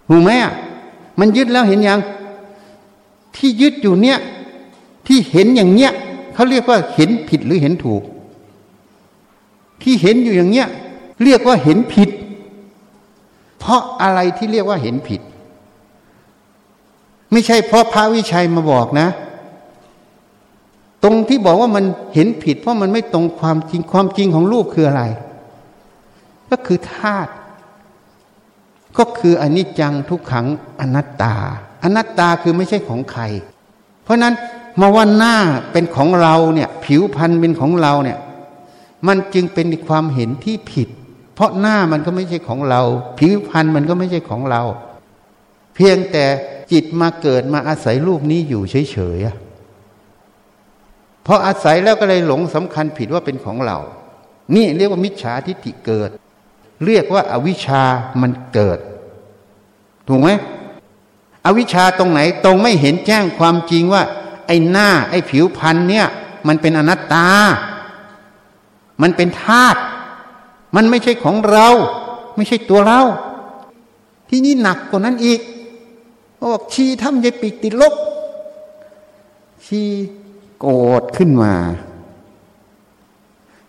หูไหมอะ มันยึดแล้วเห็นยัง ที่ยึดอยู่เนี่ย ที่เห็นอย่างเนี้ยเขาเรียกว่าเห็นผิดหรือเห็นถูก ที่เห็นอยู่อย่างเนี้ยเรียกว่าเห็นผิด เพราะอะไรที่เรียกว่าเห็นผิด ไม่ใช่เพราะพระวิชัยมาบอกนะ ตรงที่บอกว่ามันเห็นผิด เพราะมันไม่ตรงความจริงความจริงของรูปคืออะไร ก็คือธาตุ ก็คืออนิจจังทุกขังอนัตตา อนัตตาคือไม่ใช่ของใคร เพราะนั้นมาว่าหน้าเป็นของเราเนี่ยผิวพันธุ์เป็นของเราเนี่ยมันจึงเป็นความเห็นที่ผิด เพราะหน้ามันก็ไม่ใช่ของเรา ผิวพันธุ์มันก็ไม่ใช่ของเรา เพียงแต่จิตมาเกิดมาอาศัยรูปนี้อยู่เฉยๆเพราะอาศัยแล้วก็เลยหลงสำคัญผิดว่าเป็นของเรา นี่เรียกว่ามิจฉาทิฏฐิเกิด เรียกว่าอาวิชามันเกิด ถูกไหมอวิชชาตรงไหนตรงไม่เห็นแจ้งความจริงว่า ไอ้หน้า ไอ้ผิวพันธ์เนี่ย มันเป็นอนัตตา มันเป็นธาตุมันไม่ใช่ของเรา ไม่ใช่ตัวเรา ที่นี่หนักกว่านั้นอีกบอกชีทำยายปีกติดลบชีโกรธขึ้นมา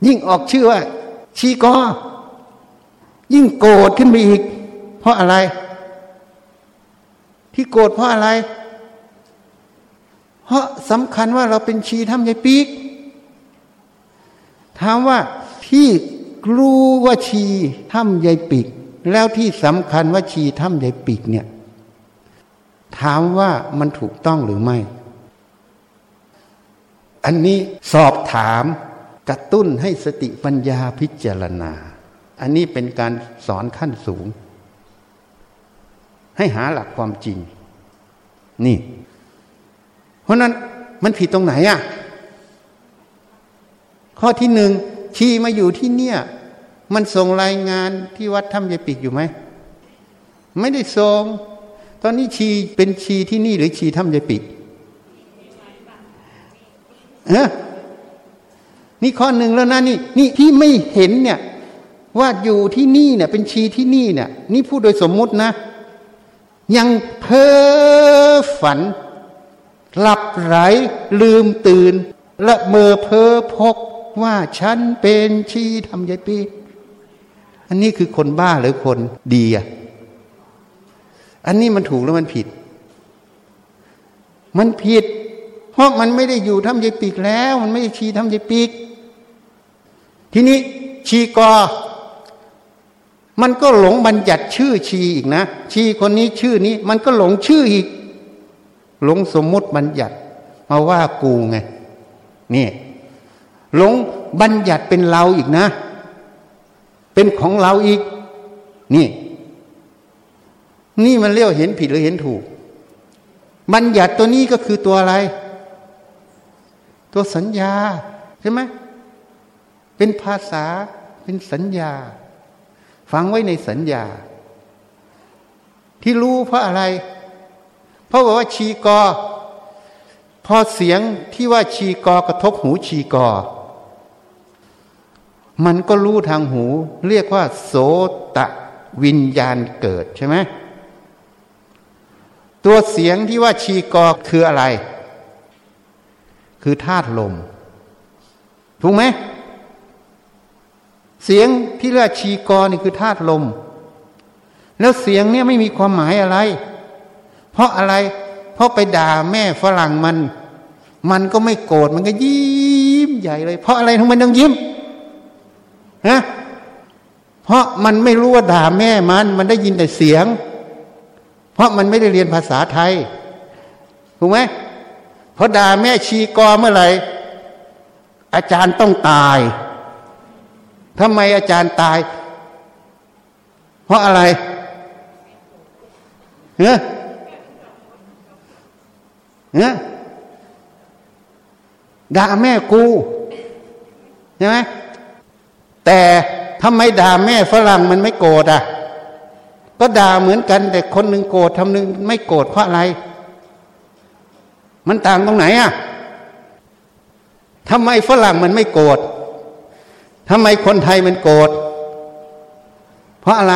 ยิ่งออกชื่อว่าชีกอยิ่งโกรธขึ้นไปอีก เพราะอะไร ที่โกรธเพราะอะไร เพราะสำคัญว่าเราเป็นชีทำยายปีก ถามว่าที่รู้ว่าชีทำยายปีก แล้วที่สำคัญว่าชีทำยายปีกเนี่ย ถามว่ามันถูกต้องหรือไม่ อันนี้สอบถามกระตุ้นให้สติปัญญาพิจารณา อันนี้เป็นการสอนขั้นสูง ให้หาหลักความจริง นี่ เพราะนั้นมันผิดตรงไหนอะ ข้อที่หนึ่งชีมาอยู่ที่เนี่ย มันส่งรายงานที่วัดถ้ำยายปิกอยู่ไหม ไม่ได้ส่งตอนนี้ชีเป็นชีที่นี่หรือชีถ้ำยายปิกเออนี่ข้อหนึ่งแล้วนะนี่นี่ที่ไม่เห็นเนี่ยว่าอยู่ที่นี่เนี่ย เป็นชีที่นี่เนี่ย นี่พูดโดยสมมุตินะ ยังเพ้อฝัน หลับไหลลืมตื่น และเมื่อเพ้อพกว่าฉันเป็นชีทำยายปี อันนี้คือคนบ้าหรือคนดีอะ อันนี้มันถูกแล้วมันผิด มันผิด เพราะมันไม่ได้อยู่ทำยายปีกแล้ว มันไม่ได้ชีทำยายปีก ทีนี้ชีกอ มันก็หลงบัญญัติชื่อชีอีกนะ ชีคนนี้ชื่อนี้ มันก็หลงชื่ออีก หลงสมมุติบัญญัติ มาว่ากูไงนี่หลงบัญญัติเป็นเราอีกนะ เป็นของเราอีก นี่ นี่มันเรียกเห็นผิดหรือเห็นถูก บัญญัติตัวนี้ก็คือตัวอะไร ตัวสัญญาใช่ไหมเป็นภาษาเป็นสัญญา ฟังไว้ในสัญญา ที่รู้เพราะอะไร เพราะว่าชีกอ พอเสียงที่ว่าชีกอกระทบหูชีกอ มันก็รู้ทางหู เรียกว่า โสตะวิญญาณเกิดใช่ไหมตัวเสียงที่ว่าชีกอคืออะไร คือธาตุลม ถูกไหม เสียงที่เรียกชีกรนี่คือธาตุลม แล้วเสียงเนี่ยไม่มีความหมายอะไร เพราะอะไร เพราะไปด่าแม่ฝรั่งมัน มันก็ไม่โกรธมันก็ยิ้มใหญ่เลย เพราะอะไรทั้งมันต้องยิ้มฮะเพราะมันไม่รู้ว่าด่าแม่มัน มันได้ยินแต่เสียง เพราะมันไม่ได้เรียนภาษาไทยถูกไหมพอด่าแม่ชีกอเมื่อไหร่อาจารย์ต้องตาย ทำไมอาจารย์ตาย เพราะอะไรเฮ้เฮ้ด่าแม่กูใช่ไหมแต่ทำไมด่าแม่ฝรั่งมันไม่โกรธอะ ก็ด่าเหมือนกัน แต่คนหนึ่งโกรธทำหนึ่งไม่โกรธเพราะอะไร มันต่างตรงไหนอะทำไมฝรั่งมันไม่โกรธ ทำไมคนไทยมันโกรธ เพราะอะไร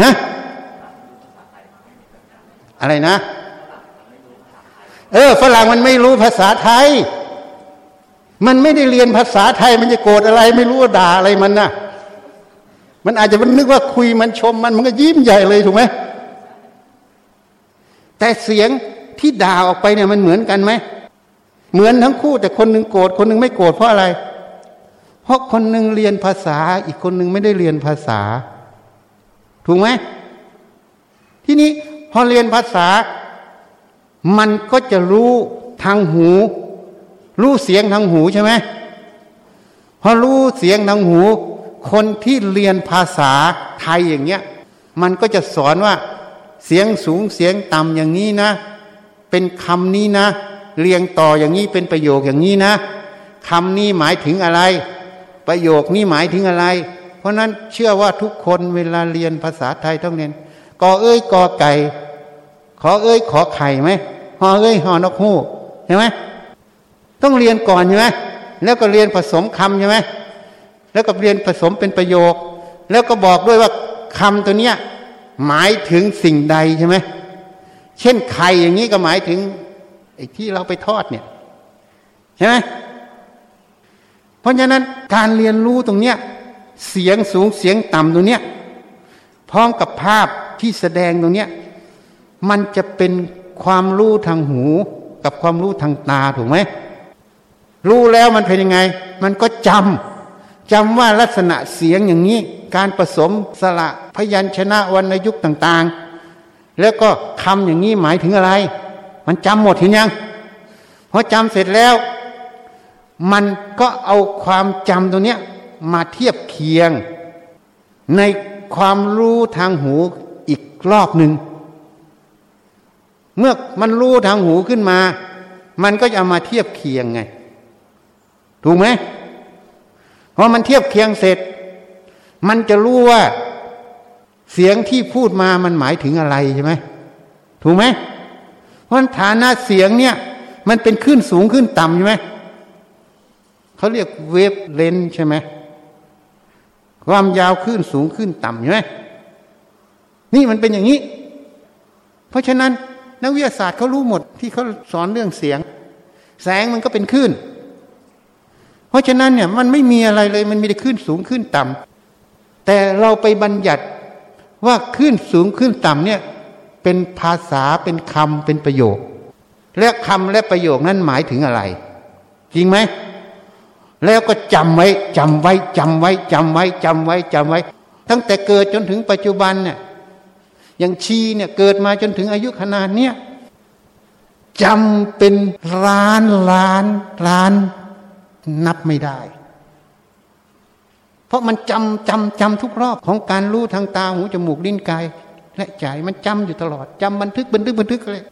ฮะ อะไรนะ เออ ฝรั่งมันไม่รู้ภาษาไทย มันไม่ได้เรียนภาษาไทย มันจะโกรธอะไร ไม่รู้ว่าด่าอะไรมันนะ่ะ มันอาจจะมันนึกว่าคุยมันชมมัน มันก็ยิ้มใหญ่เลยถูกไหม แต่เสียงที่ด่าออกไปเนี่ยมันเหมือนกันไหม เหมือนทั้งคู่ แต่คนหนึ่งโกรธคนหนึ่งไม่โกรธเพราะอะไร เพราะคนหนึ่งเรียนภาษา อีกคนหนึ่งไม่ได้เรียนภาษา ถูกไหมที่นี้พอเรียนภาษา มันก็จะรู้ทางหู รู้เสียงทางหูใช่ไหมพอรู้เสียงทางหู คนที่เรียนภาษาไทยอย่างเงี้ย มันก็จะสอนว่า เสียงสูงเสียงต่ำอย่างนี้นะ เป็นคำนี้นะ เรียงต่ออย่างนี้เป็นประโยคอย่างนี้นะคำนี้หมายถึงอะไร ประโยคนี้หมายถึงอะไร เพราะนั้นเชื่อว่าทุกคนเวลาเรียนภาษาไทยต้องเรียนกอเอ้ยกอไก่ ขอเอ้ยขอไข่ไหมหอเอ้ยหอนกฮูกใช่ไหมต้องเรียนก่อนใช่ไหมแล้วก็เรียนผสมคำใช่ไหมแล้วก็เรียนผสมเป็นประโยค แล้วก็บอกด้วยว่าคำตัวเนี้ยหมายถึงสิ่งใดใช่ไหมเช่นไข่อย่างนี้ก็หมายถึง ไอ้ที่เราไปทอดเนี่ยใช่ไหมเพราะฉะนั้นการเรียนรู้ตรงเนี้ยเสียงสูงเสียงต่ำตรงเนี้ยพร้อมกับภาพที่แสดงตรงเนี้ยมันจะเป็นความรู้ทางหู กับความรู้ทางตาถูกไหมรู้แล้วมันเป็นยังไง มันก็จำจำว่าลักษณะเสียงอย่างนี้ การผสมสระพยัญชนะวรรณยุกต์ต่าง ๆ แล้วก็คำอย่างนี้หมายถึงอะไร มันจำหมดเห็นยังพอจำเสร็จแล้ว มันก็เอาความจำตรงนี้มาเทียบเคียง ในความรู้ทางหูอีกรอบหนึ่งเมื่อมันรู้ทางหูขึ้นมา มันก็จะมาเทียบเคียงไง ถูกไหมพอมันเทียบเคียงเสร็จ มันจะรู้ว่า เสียงที่พูดมามันหมายถึงอะไรใช่ไหมถูกไหม เพราะฐานะเสียงเนี่ย มันเป็นขึ้นสูงขึ้นต่ำใช่ไหมเขาเรียกเวฟเลนใช่ไหมความยาวขึ้นสูงขึ้นต่ำใช่ไหมนี่มันเป็นอย่างนี้ เพราะฉะนั้นนักวิทยาศาสตร์เขารู้หมดที่เขาสอนเรื่องเสียง แสงมันก็เป็นขึ้นเพราะฉะนั้นเนี่ยมันไม่มีอะไรเลยมันมีแต่ขึ้นสูงขึ้นต่ำแต่เราไปบัญญัติว่าขึ้นสูงขึ้นต่ำเนี่ย เป็นภาษาเป็นคำเป็นประโยค และคำและประโยคนั้นหมายถึงอะไร จริงไหม แล้วก็จำไว้จำไว้จำไว้จำไว้จำไว้จำไว้ ตั้งแต่เกิดจนถึงปัจจุบันเนี่ยอย่างชีเนี่ยเกิดมาจนถึงอายุขนาดเนี้ยจำเป็นล้านล้านล้าน นับไม่ได้ เพราะมันจำจำจำทุกรอบของการรู้ทางตาหูจมูกลิ้นกาย และใจมันจำอยู่ตลอดจำบันทึกบันทึกบันทึกเลย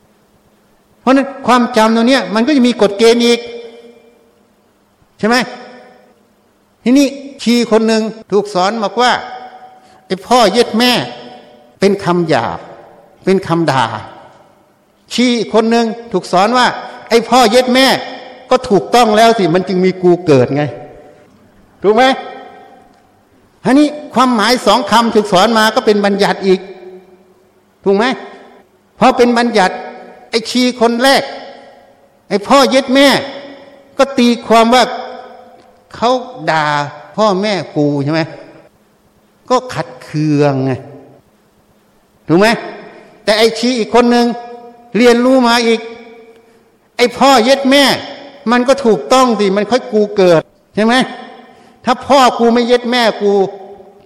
เพราะนั้นความจำตรงนี้มันก็จะมีกฎเกณฑ์อีก ใช่ไหมทีนี้ชีคนหนึ่งถูกสอนบอกว่าไอ้พ่อเย็ดแม่ เป็นคำหยาบ เป็นคำด่า ชีคนหนึ่งถูกสอนว่า ไอ้พ่อเย็ดแม่ ก็ถูกต้องแล้วสิมันจึงมีกูเกิดไง ถูกไหมทีนี้ความหมายสองคำถูกสอนมาก็เป็นบัญญัติอีก ถูกไหมพอเป็นบัญญัติ ไอ้ชีคนแรก ไอ้พ่อเย็ดแม่ ก็ตีความว่าเขาด่าพ่อแม่กูใช่ไหมก็ขัดเคืองไงถูกไหมแต่ไอ้ชีอีกคนหนึ่งเรียนรู้มาอีก ไอ้พ่อเย็ดแม่ มันก็ถูกต้องสิมันค่อยกูเกิดใช่ไหมถ้าพ่อกูไม่เย็ดแม่กู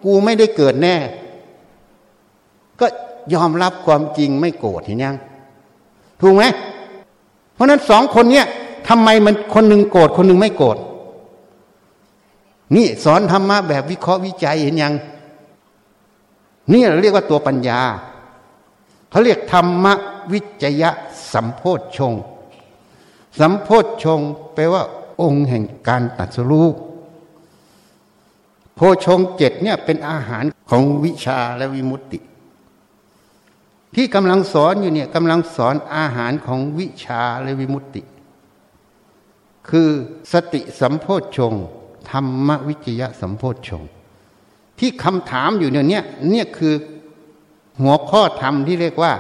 กูไม่ได้เกิดแน่ ก็ ยอมรับความจริงไม่โกรธเห็นยัง ถูกไหมเพราะนั้นสองคนเนี้ยทำไมมันคนหนึ่งโกรธคนหนึ่งไม่โกรธนี่สอนธรรมะแบบวิเคราะห์วิจัยเห็นยัง นี่เราเรียกว่าตัวปัญญาเขาเรียกธรรมวิจยะสัมโพธชง สัมโพธชงแปลว่า องค์แห่งการตัดสู้โพชงเจ็ดเนี่ยเป็นอาหารของวิชาและวิมุตติ ที่กำลังสอนอยู่เนี่ยกำลังสอนอาหารของวิชาและวิมุตติ คือสติสัมโพธชงธรรมวิจยะสัมโพธชงที่คำถามอยู่เนี่ยเนี่ยคือหัวข้อธรรมที่เรียกว่า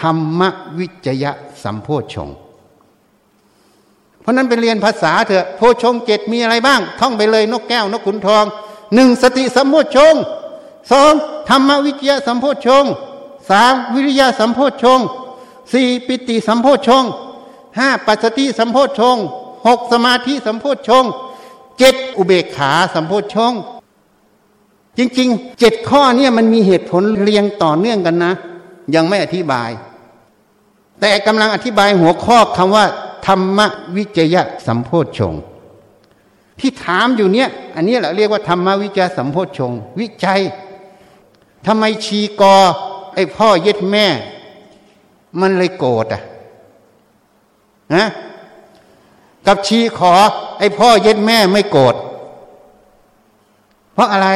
ธรรมวิจยะสัมโพชฌงเพราะนั้นไปเรียนภาษาเถอะโพชงเจ็ดมีอะไรบ้าง ท่องไปเลยนกแก้วนกขุนทองหนึ่งสติสัมโพชงสองธรรมวิจยะสัมโพชง สามวิริยะสัมโพชฌงสี่ปิติสัมโพชฌงห้าปัสสติสัมโพชฌงหกสมาธิสัมโพชฌงเจ็ดอุเบกขาสัมโพชฌงจริงๆเจ็ดข้อเนี่ยมันมีเหตุผลเรียงต่อเนื่องกันนะ ยังไม่อธิบาย แต่กำลังอธิบายหัวข้อคำว่า ธรรมวิจยะสัมโพชฌงที่ถามอยู่เนี่ย อันนี้แหละเรียกว่าธรรมวิจยะสัมโพชฌงวิจัยทำไมชีกอ ไอ้พ่อเย็ดแม่ มันเลยโกรธอะนะกับชีขอ ไอ้พ่อเย็ดแม่ไม่โกรธเพราะอะไร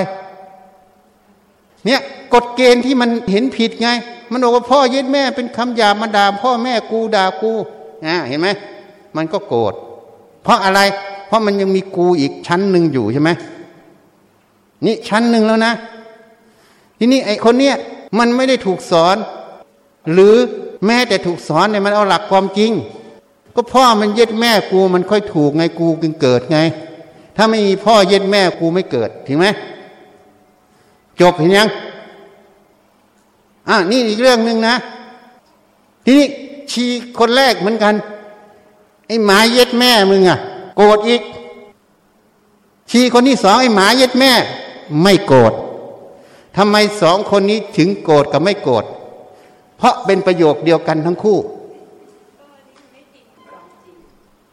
เนี่ยกฎเกณฑ์ที่มันเห็นผิดไง มันบอกว่าพ่อเย็ดแม่เป็นคำหยาบมาด่าพ่อแม่กูด่ากูอ่าเห็นไหมมันก็โกรธเพราะอะไร เพราะมันยังมีกูอีกชั้นหนึ่งอยู่ใช่ไหมนี่ชั้นหนึ่งแล้วนะ ทีนี้ไอ้คนเนี้ย มันไม่ได้ถูกสอน หรือแม้แต่ถูกสอนเนี่ยมันเอาหลักความจริง ก็พ่อมันเย็ดแม่กูมันค่อยถูกไงกูจึงเกิดไง ถ้าไม่มีพ่อเย็ดแม่กูไม่เกิดถึงไหมจบเห็นยังอ่านี่อีกเรื่องหนึ่งนะ ทีนี้ชีคนแรกเหมือนกัน ไอ้หมาเย็ดแม่มึงอะโกรธอีก ชีคนที่สองไอ้หมาเย็ดแม่ ไม่โกรธ ทำไมสองคนนี้ถึงโกรธกับไม่โกรธเพราะเป็นประโยคเดียวกันทั้งคู่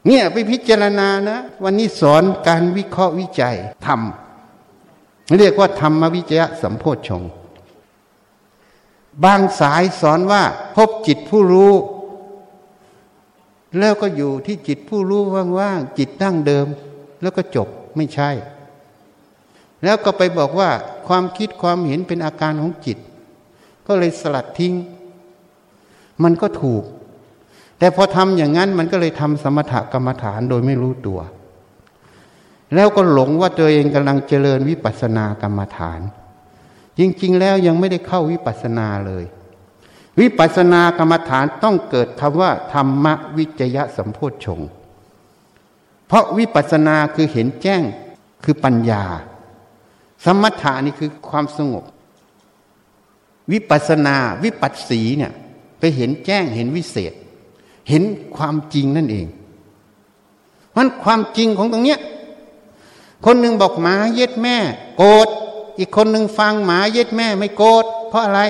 เนี่ยไปพิจารณานะ วันนี้สอนการวิเคราะห์วิจัยทำเรียกว่าธรรมวิจยะสัมโพชฌงบางสายสอนว่า พบจิตผู้รู้ แล้วก็อยู่ที่จิตผู้รู้ว่างๆจิตตั้งเดิม แล้วก็จบไม่ใช่ แล้วก็ไปบอกว่าความคิดความเห็นเป็นอาการของจิต ก็เลยสลัดทิ้ง มันก็ถูก แต่พอทำอย่างนั้นมันก็เลยทำสมถกรรมฐานโดยไม่รู้ตัว แล้วก็หลงว่าตัวเองกำลังเจริญวิปัสสนากรรมฐาน จริง ๆ แล้วยังไม่ได้เข้าวิปัสสนาเลย วิปัสสนากรรมฐานต้องเกิดคำว่า ธรรมวิจยะสัมโพชงเพราะวิปัสสนาคือเห็นแจ้งคือปัญญา สมถานี่คือความสงบ วิปัสนาวิปัสสีเนี่ย ไปเห็นแจ้งเห็นวิเศษ เห็นความจริงนั่นเองมันความจริงของตรงเนี้ย คนหนึ่งบอกหมาเย็ดแม่ โกรธอีกคนหนึ่งฟังหมาเย็ดแม่ไม่โกรธเพราะอะไร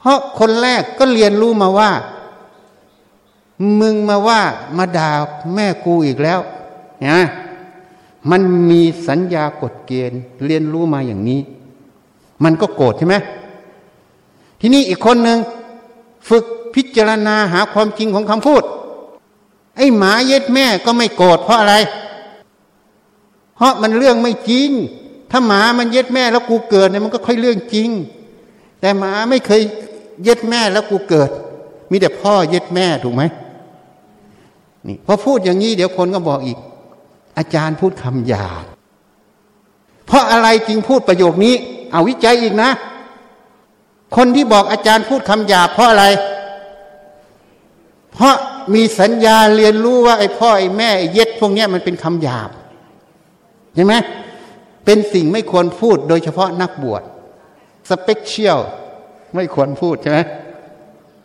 เพราะคนแรกก็เรียนรู้มาว่า มึงมาว่ามาด่าแม่กูอีกแล้วนะ มันมีสัญญากฎเกณฑ์เรียนรู้มาอย่างนี้ มันก็โกรธใช่ไหมทีนี้อีกคนหนึ่งฝึกพิจารณาหาความจริงของคำพูด ไอ้หมาเย็ดแม่ก็ไม่โกรธเพราะอะไร เพราะมันเรื่องไม่จริง ถ้าหมามันเย็ดแม่แล้วกูเกิดเนี่ยมันก็ค่อยเรื่องจริง แต่หมาไม่เคยเย็ดแม่แล้วกูเกิด มีแต่พ่อเย็ดแม่ถูกไหมนี่พอพูดอย่างนี้เดี๋ยวคนก็บอกอีก อาจารย์พูดคำหยาบเพราะอะไรจริงพูดประโยคนี้ เอาวิจัยอีกนะ คนที่บอกอาจารย์พูดคำหยาบเพราะอะไร เพราะมีสัญญาเรียนรู้ว่าไอ้พ่อไอ้แม่ไอ้เย็ดพวกนี้มันเป็นคำหยาบใช่ไหมเป็นสิ่งไม่ควรพูดโดยเฉพาะนักบวชสเปกเชียลไม่ควรพูดใช่ไหม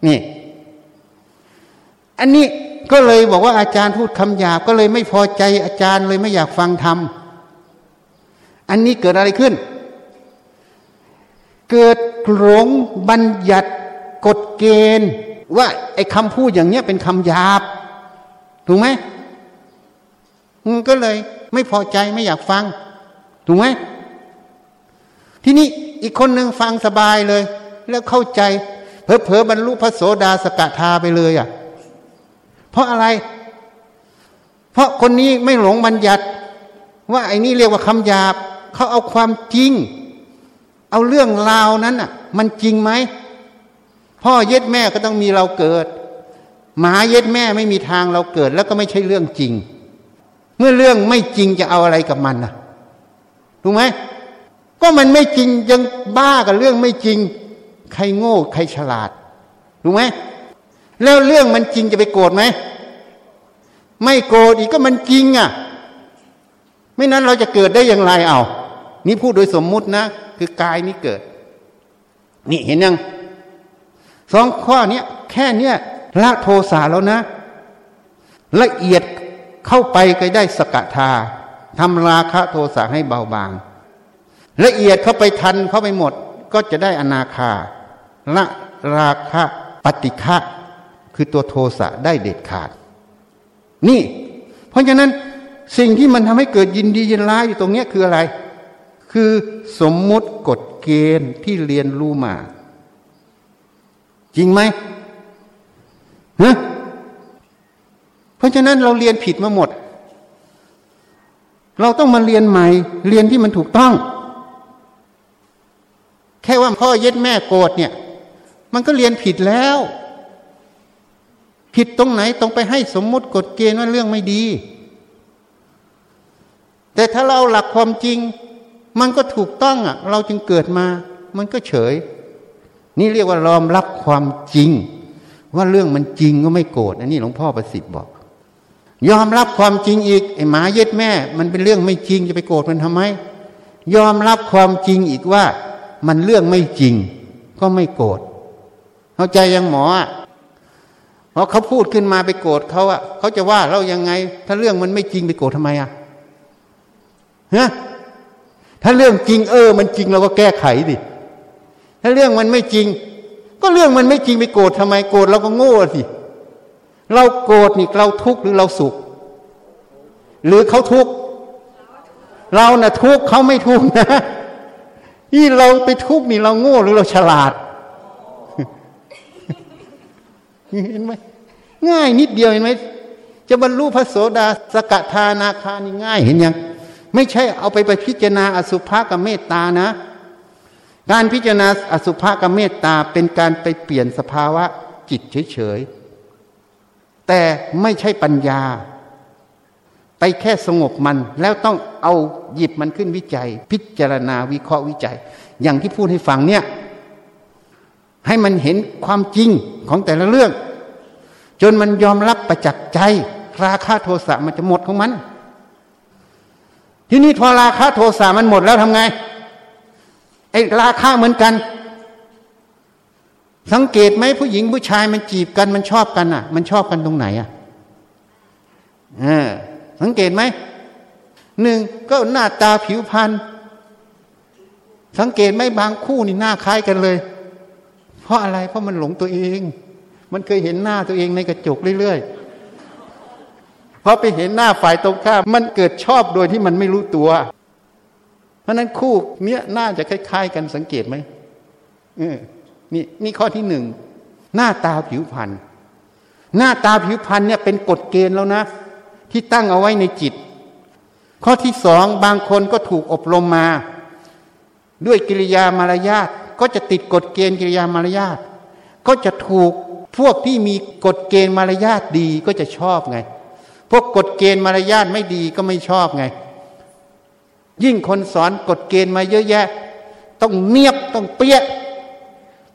นี่ อันนี้ ก็เลยบอกว่าอาจารย์พูดคำหยาบก็เลยไม่พอใจอาจารย์เลยไม่อยากฟังธรรมอันนี้เกิดอะไรขึ้น เกิดหลงบัญญัติกฎเกณฑ์ ว่าไอ้คำพูดอย่างเนี้ยเป็นคำหยาบ ถูกไหมมันก็เลยไม่พอใจไม่อยากฟัง ถูกไหมทีนี้อีกคนหนึ่งฟังสบายเลย แล้วเข้าใจเพอเพอบรรลุพระโสดาสกทาไปเลยอะ เพราะอะไร เพราะคนนี้ไม่หลงบัญญัติ ว่าไอ้นี่เรียกว่าคำหยาบ เขาเอาความจริง เอาเรื่องราวนั้นอะ มันจริงไหมพ่อเย็ดแม่ก็ต้องมีเราเกิด หมาเย็ดแม่ไม่มีทางเราเกิด แล้วก็ไม่ใช่เรื่องจริง เมื่อเรื่องไม่จริงจะเอาอะไรกับมันน่ะถูกไหมก็มันไม่จริงยังบ้ากับเรื่องไม่จริง ใครโง่ ใครฉลาดถูกไหม แล้วเรื่องมันจริงจะไปโกรธไหมไม่โกรธอีกก็มันจริงอะ ไม่นั้นเราจะเกิดได้อย่างไรเอานี่พูดโดยสมมุตินะ คือกายนี้เกิด นี่เห็นยังสองข้อนี้แค่เนี้ยละโทสะแล้วนะ ละเอียดเข้าไปก็ได้สกทาทำราคะโทสะให้เบาบาง ละเอียดเข้าไปทันเข้าไปหมด ก็จะได้อนาคาละราคะปฏิฆะ คือตัวโทสะได้เด็ดขาด นี่ เพราะฉะนั้นสิ่งที่มันทำให้เกิดยินดียินร้ายอยู่ตรงนี้คืออะไร คือสมมุติกฎเกณฑ์ที่เรียนรู้มา จริงไหมฮะเพราะฉะนั้นเราเรียนผิดมาหมด เราต้องมาเรียนใหม่ เรียนที่มันถูกต้อง แค่ว่าพ่อเย็ดแม่โกรธเนี่ย มันก็เรียนผิดแล้ว ผิดตรงไหนต้องไปให้สมมุติกฎเกณฑ์ว่าเรื่องไม่ดี แต่ถ้าเราหลักความจริง มันก็ถูกต้องอะ เราจึงเกิดมา มันก็เฉย นี่เรียกว่ายอมรับความจริง ว่าเรื่องมันจริงก็ไม่โกรธอันนี้หลวงพ่อประสิทธิ์บอก ยอมรับความจริงอีกไอ้หมาเย็ดแม่ มันเป็นเรื่องไม่จริงจะไปโกรธมันทำไม ยอมรับความจริงอีกว่า มันเรื่องไม่จริง ก็ไม่โกรธเข้าใจยังหมออะ เพราะเขาพูดขึ้นมาไปโกรธเขาอะเขาจะว่าเรายังไง ถ้าเรื่องมันไม่จริงไปโกรธทำไมอะฮะถ้าเรื่องจริงเออ มันจริงเราก็แก้ไขดิถ้าเรื่องมันไม่จริง ก็เรื่องมันไม่จริงไปโกรธทำไมโกรธเราก็โง่สิเราโกรธนี่เราทุกข์หรือเราสุข หรือเขาทุกข์เรานะ่ะทุกข์เขาไม่ทุกข์นะนี่เราไปทุกข์นี่เราโง่หรือเราฉลาด เห็นไหมง่ายนิดเดียวเห็นไหมจะบรรลุพระโสดาสกทานาคานี่ง่ายเห็นยัง ไม่ใช่เอาไปไปพิจารณาอสุภะกับเมตตานะ การพิจารณาอสุภะกับเมตตาเป็นการไปเปลี่ยนสภาวะจิตเฉยๆแต่ไม่ใช่ปัญญา ไปแค่สงบมันแล้วต้องเอาหยิบมันขึ้นวิจัย พิจารณาวิเคราะห์วิจัย อย่างที่พูดให้ฟังเนี่ย ให้มันเห็นความจริงของแต่ละเรื่อง จนมันยอมรับประจักษ์ใจ ราคาโทสะมันจะหมดของมัน ทีนี้พอราคาโทสะมันหมดแล้วทำไงไอ้ราคาเหมือนกัน สังเกตไหมผู้หญิงผู้ชายมันจีบกันมันชอบกันอะ มันชอบกันตรงไหนอะเออสังเกตไหมหนึ่งก็หน้าตาผิวพรรณสังเกตไหมบางคู่นี่หน้าคล้ายกันเลย เพราะอะไรเพราะมันหลงตัวเอง มันเคยเห็นหน้าตัวเองในกระจกเรื่อยๆพอไปเห็นหน้าฝ่ายตรงข้ามมันเกิดชอบโดยที่มันไม่รู้ตัว เพราะนั้นคู่เนี้ยน่าจะคล้าย ๆ กันสังเกตไหมนี่นี่ข้อที่หนึ่งหน้าตาผิวพรรณหน้าตาผิวพรรณเนี่ยเป็นกฎเกณฑ์แล้วนะ ที่ตั้งเอาไว้ในจิต ข้อที่สองบางคนก็ถูกอบรมมา ด้วยกิริยามารยาทก็จะติดกฎเกณฑ์กิริยามารยาทก็จะถูก พวกที่มีกฎเกณฑ์มารยาทดีก็จะชอบไง พวกกฎเกณฑ์มารยาทไม่ดีก็ไม่ชอบไง ยิ่งคนสอนกฎเกณฑ์มาเยอะแยะ ต้องเนียบต้องเปี้ย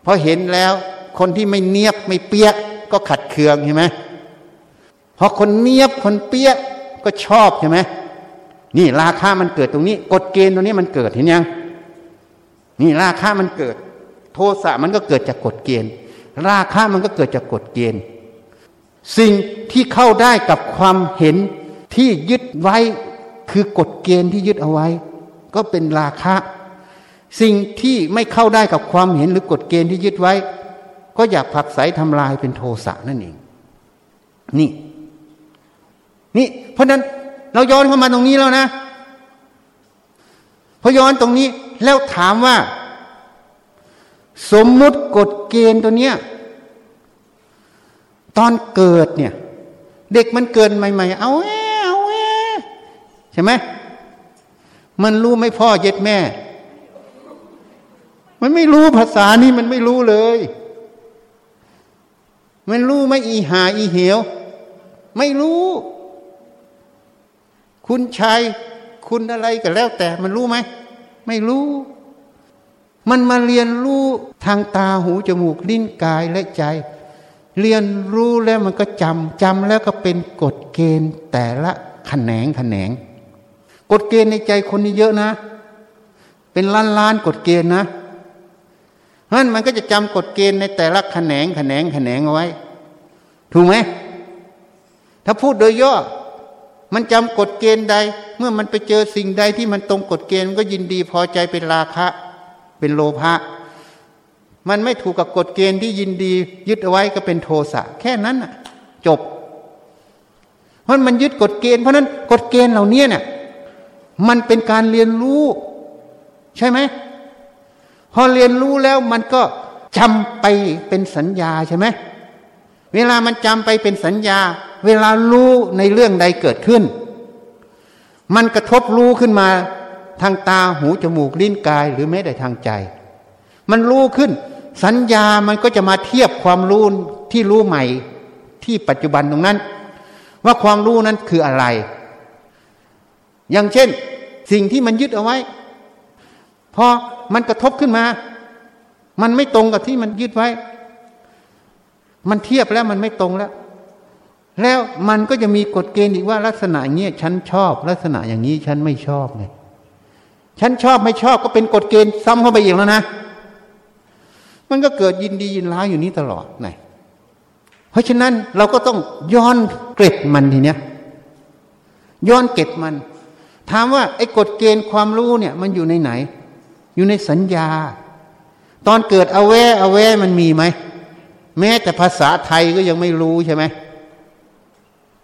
พอเห็นแล้วคนที่ไม่เนียบไม่เปี้ยก็ขัดเคืองใช่ไหมพอคนเนียบคนเปี้ยก็ชอบใช่ไหมนี่ราคามันเกิดตรงนี้ กฎเกณฑ์ตรงนี้มันเกิดเห็นยังนี่ราคามันเกิด โทสะมันก็เกิดจากกฎเกณฑ์ ราคามันก็เกิดจากกฎเกณฑ์ สิ่งที่เข้าได้กับความเห็นที่ยึดไว้คือกฎเกณฑ์ที่ยึดเอาไว้ ก็เป็นราคะ สิ่งที่ไม่เข้าได้กับความเห็นหรือกฎเกณฑ์ที่ยึดไว้ ก็อยากผักใสทำลายเป็นโทสะนั่นเองนี่นี่ เพราะนั้นเราย้อนเข้ามาตรงนี้แล้วนะพอย้อนตรงนี้แล้วถามว่า สมมุติกฎเกณฑ์ตัวเนี้ยตอนเกิดเนี่ย เด็กมันเกิดใหม่ๆเอาแอเอาแอใช่ไหมมันรู้ไม่พ่อเย็ดแม่ มันไม่รู้ภาษานี้มันไม่รู้เลย มันรู้ไม่อีหาอีเหว ไม่รู้ คุณชายคุณอะไรก็แล้วแต่ มันรู้ไหม ไม่รู้ มันมาเรียนรู้ทางตาหูจมูกลิ้นกายและใจ เรียนรู้แล้วมันก็จำจำแล้วก็เป็นกฎเกณฑ์แต่ละแขนงแขนง กฎเกณฑ์ในใจคนนี้เยอะนะ เป็นล้านล้านกฎเกณฑ์นะเพราะนั้นมันก็จะจำกฎเกณฑ์ในแต่ละแขนงแขนงแขนงเอาไว้ ถูกไหมถ้าพูดโดยย่อมันจำกฎเกณฑ์ใด เมื่อมันไปเจอสิ่งใดที่มันตรงกฎเกณฑ์มันก็ยินดีพอใจเป็นราคะ เป็นโลภะมันไม่ถูกกับกฎเกณฑ์ที่ยินดี ยึดเอาไว้ก็เป็นโทสะแค่นั้นะจบ เพราะมันยึดกฎเกณฑ์เพราะนั้นกฎเกณฑ์เหล่านี้เนี่ยมันเป็นการเรียนรู้ ใช่ไหมพอเรียนรู้แล้วมันก็จำไปเป็นสัญญาใช่ไหมเวลามันจำไปเป็นสัญญา เวลารู้ในเรื่องใดเกิดขึ้น มันกระทบรู้ขึ้นมา ทางตาหูจมูกลิ้นกายหรือแม้แต่ทางใจ มันรู้ขึ้น สัญญามันก็จะมาเทียบความรู้ที่รู้ใหม่ที่ปัจจุบันตรงนั้น ว่าความรู้นั้นคืออะไร อย่างเช่น สิ่งที่มันยึดเอาไว้พอมันกระทบขึ้นมา มันไม่ตรงกับที่มันยึดไว้ มันเทียบแล้วมันไม่ตรงแล้ว แล้วมันก็จะมีกฎเกณฑ์อีกว่าลักษณะอย่างนี้ฉันชอบ ลักษณะอย่างนี้ฉันไม่ชอบไง ฉันชอบไม่ชอบก็เป็นกฎเกณฑ์ซ้ำเข้าไปอีกแล้วนะ มันก็เกิดยินดียินร้ายอยู่นี้ตลอดไงเพราะฉะนั้นเราก็ต้องย้อนเกร็ดมันทีเนี้ยย้อนเกร็ดมัน ถามว่าไอ้กฎเกณฑ์ความรู้เนี่ย มันอยู่ในไหน อยู่ในสัญญา ตอนเกิดอเวอเวมันมีไหมแม้แต่ภาษาไทยก็ยังไม่รู้ใช่ไหม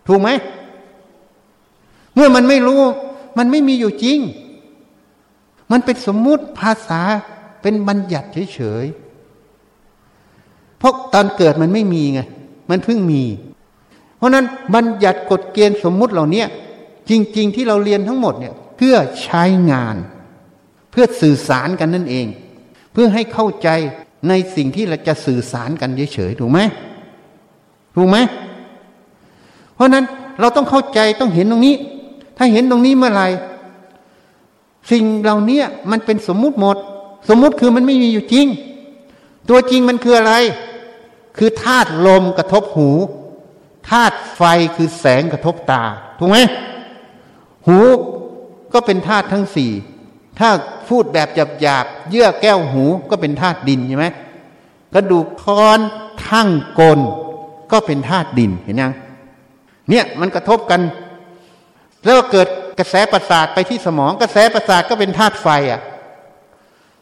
ถูกไหมเมื่อมันไม่รู้ มันไม่มีอยู่จริง มันเป็นสมมุติภาษาเป็นบัญญัติเฉยๆ เพราะตอนเกิดมันไม่มีไง มันเพิ่งมี เพราะนั้นบัญญัติกฎเกณฑ์สมมุติเหล่านี้จริง ๆ ที่เราเรียนทั้งหมดเนี่ยเพื่อใช้งาน เพื่อสื่อสารกันนั่นเอง เพื่อให้เข้าใจในสิ่งที่เราจะสื่อสารกันเฉยๆถูกไหมถูกไหมเพราะนั้นเราต้องเข้าใจต้องเห็นตรงนี้ ถ้าเห็นตรงนี้เมื่อไหร่ สิ่งเหล่านี้มันเป็นสมมุติหมด สมมุติคือมันไม่มีอยู่จริง ตัวจริงมันคืออะไร คือธาตุลมกระทบหูธาตุไฟคือแสงกระทบตา ถูกไหมหูก็เป็นธาตุทั้งสี่ถ้าพูดแบบหยาบๆเยื่อแก้วหูก็เป็นธาตุดินใช่ไหมกระดูกค้อนทั้งกลก็เป็นธาตุดินเห็นยังเนี่ยมันกระทบกัน แล้วเกิด กระแสประสาทไปที่สมอง กระแสประสาทก็เป็นธาตุไฟอะ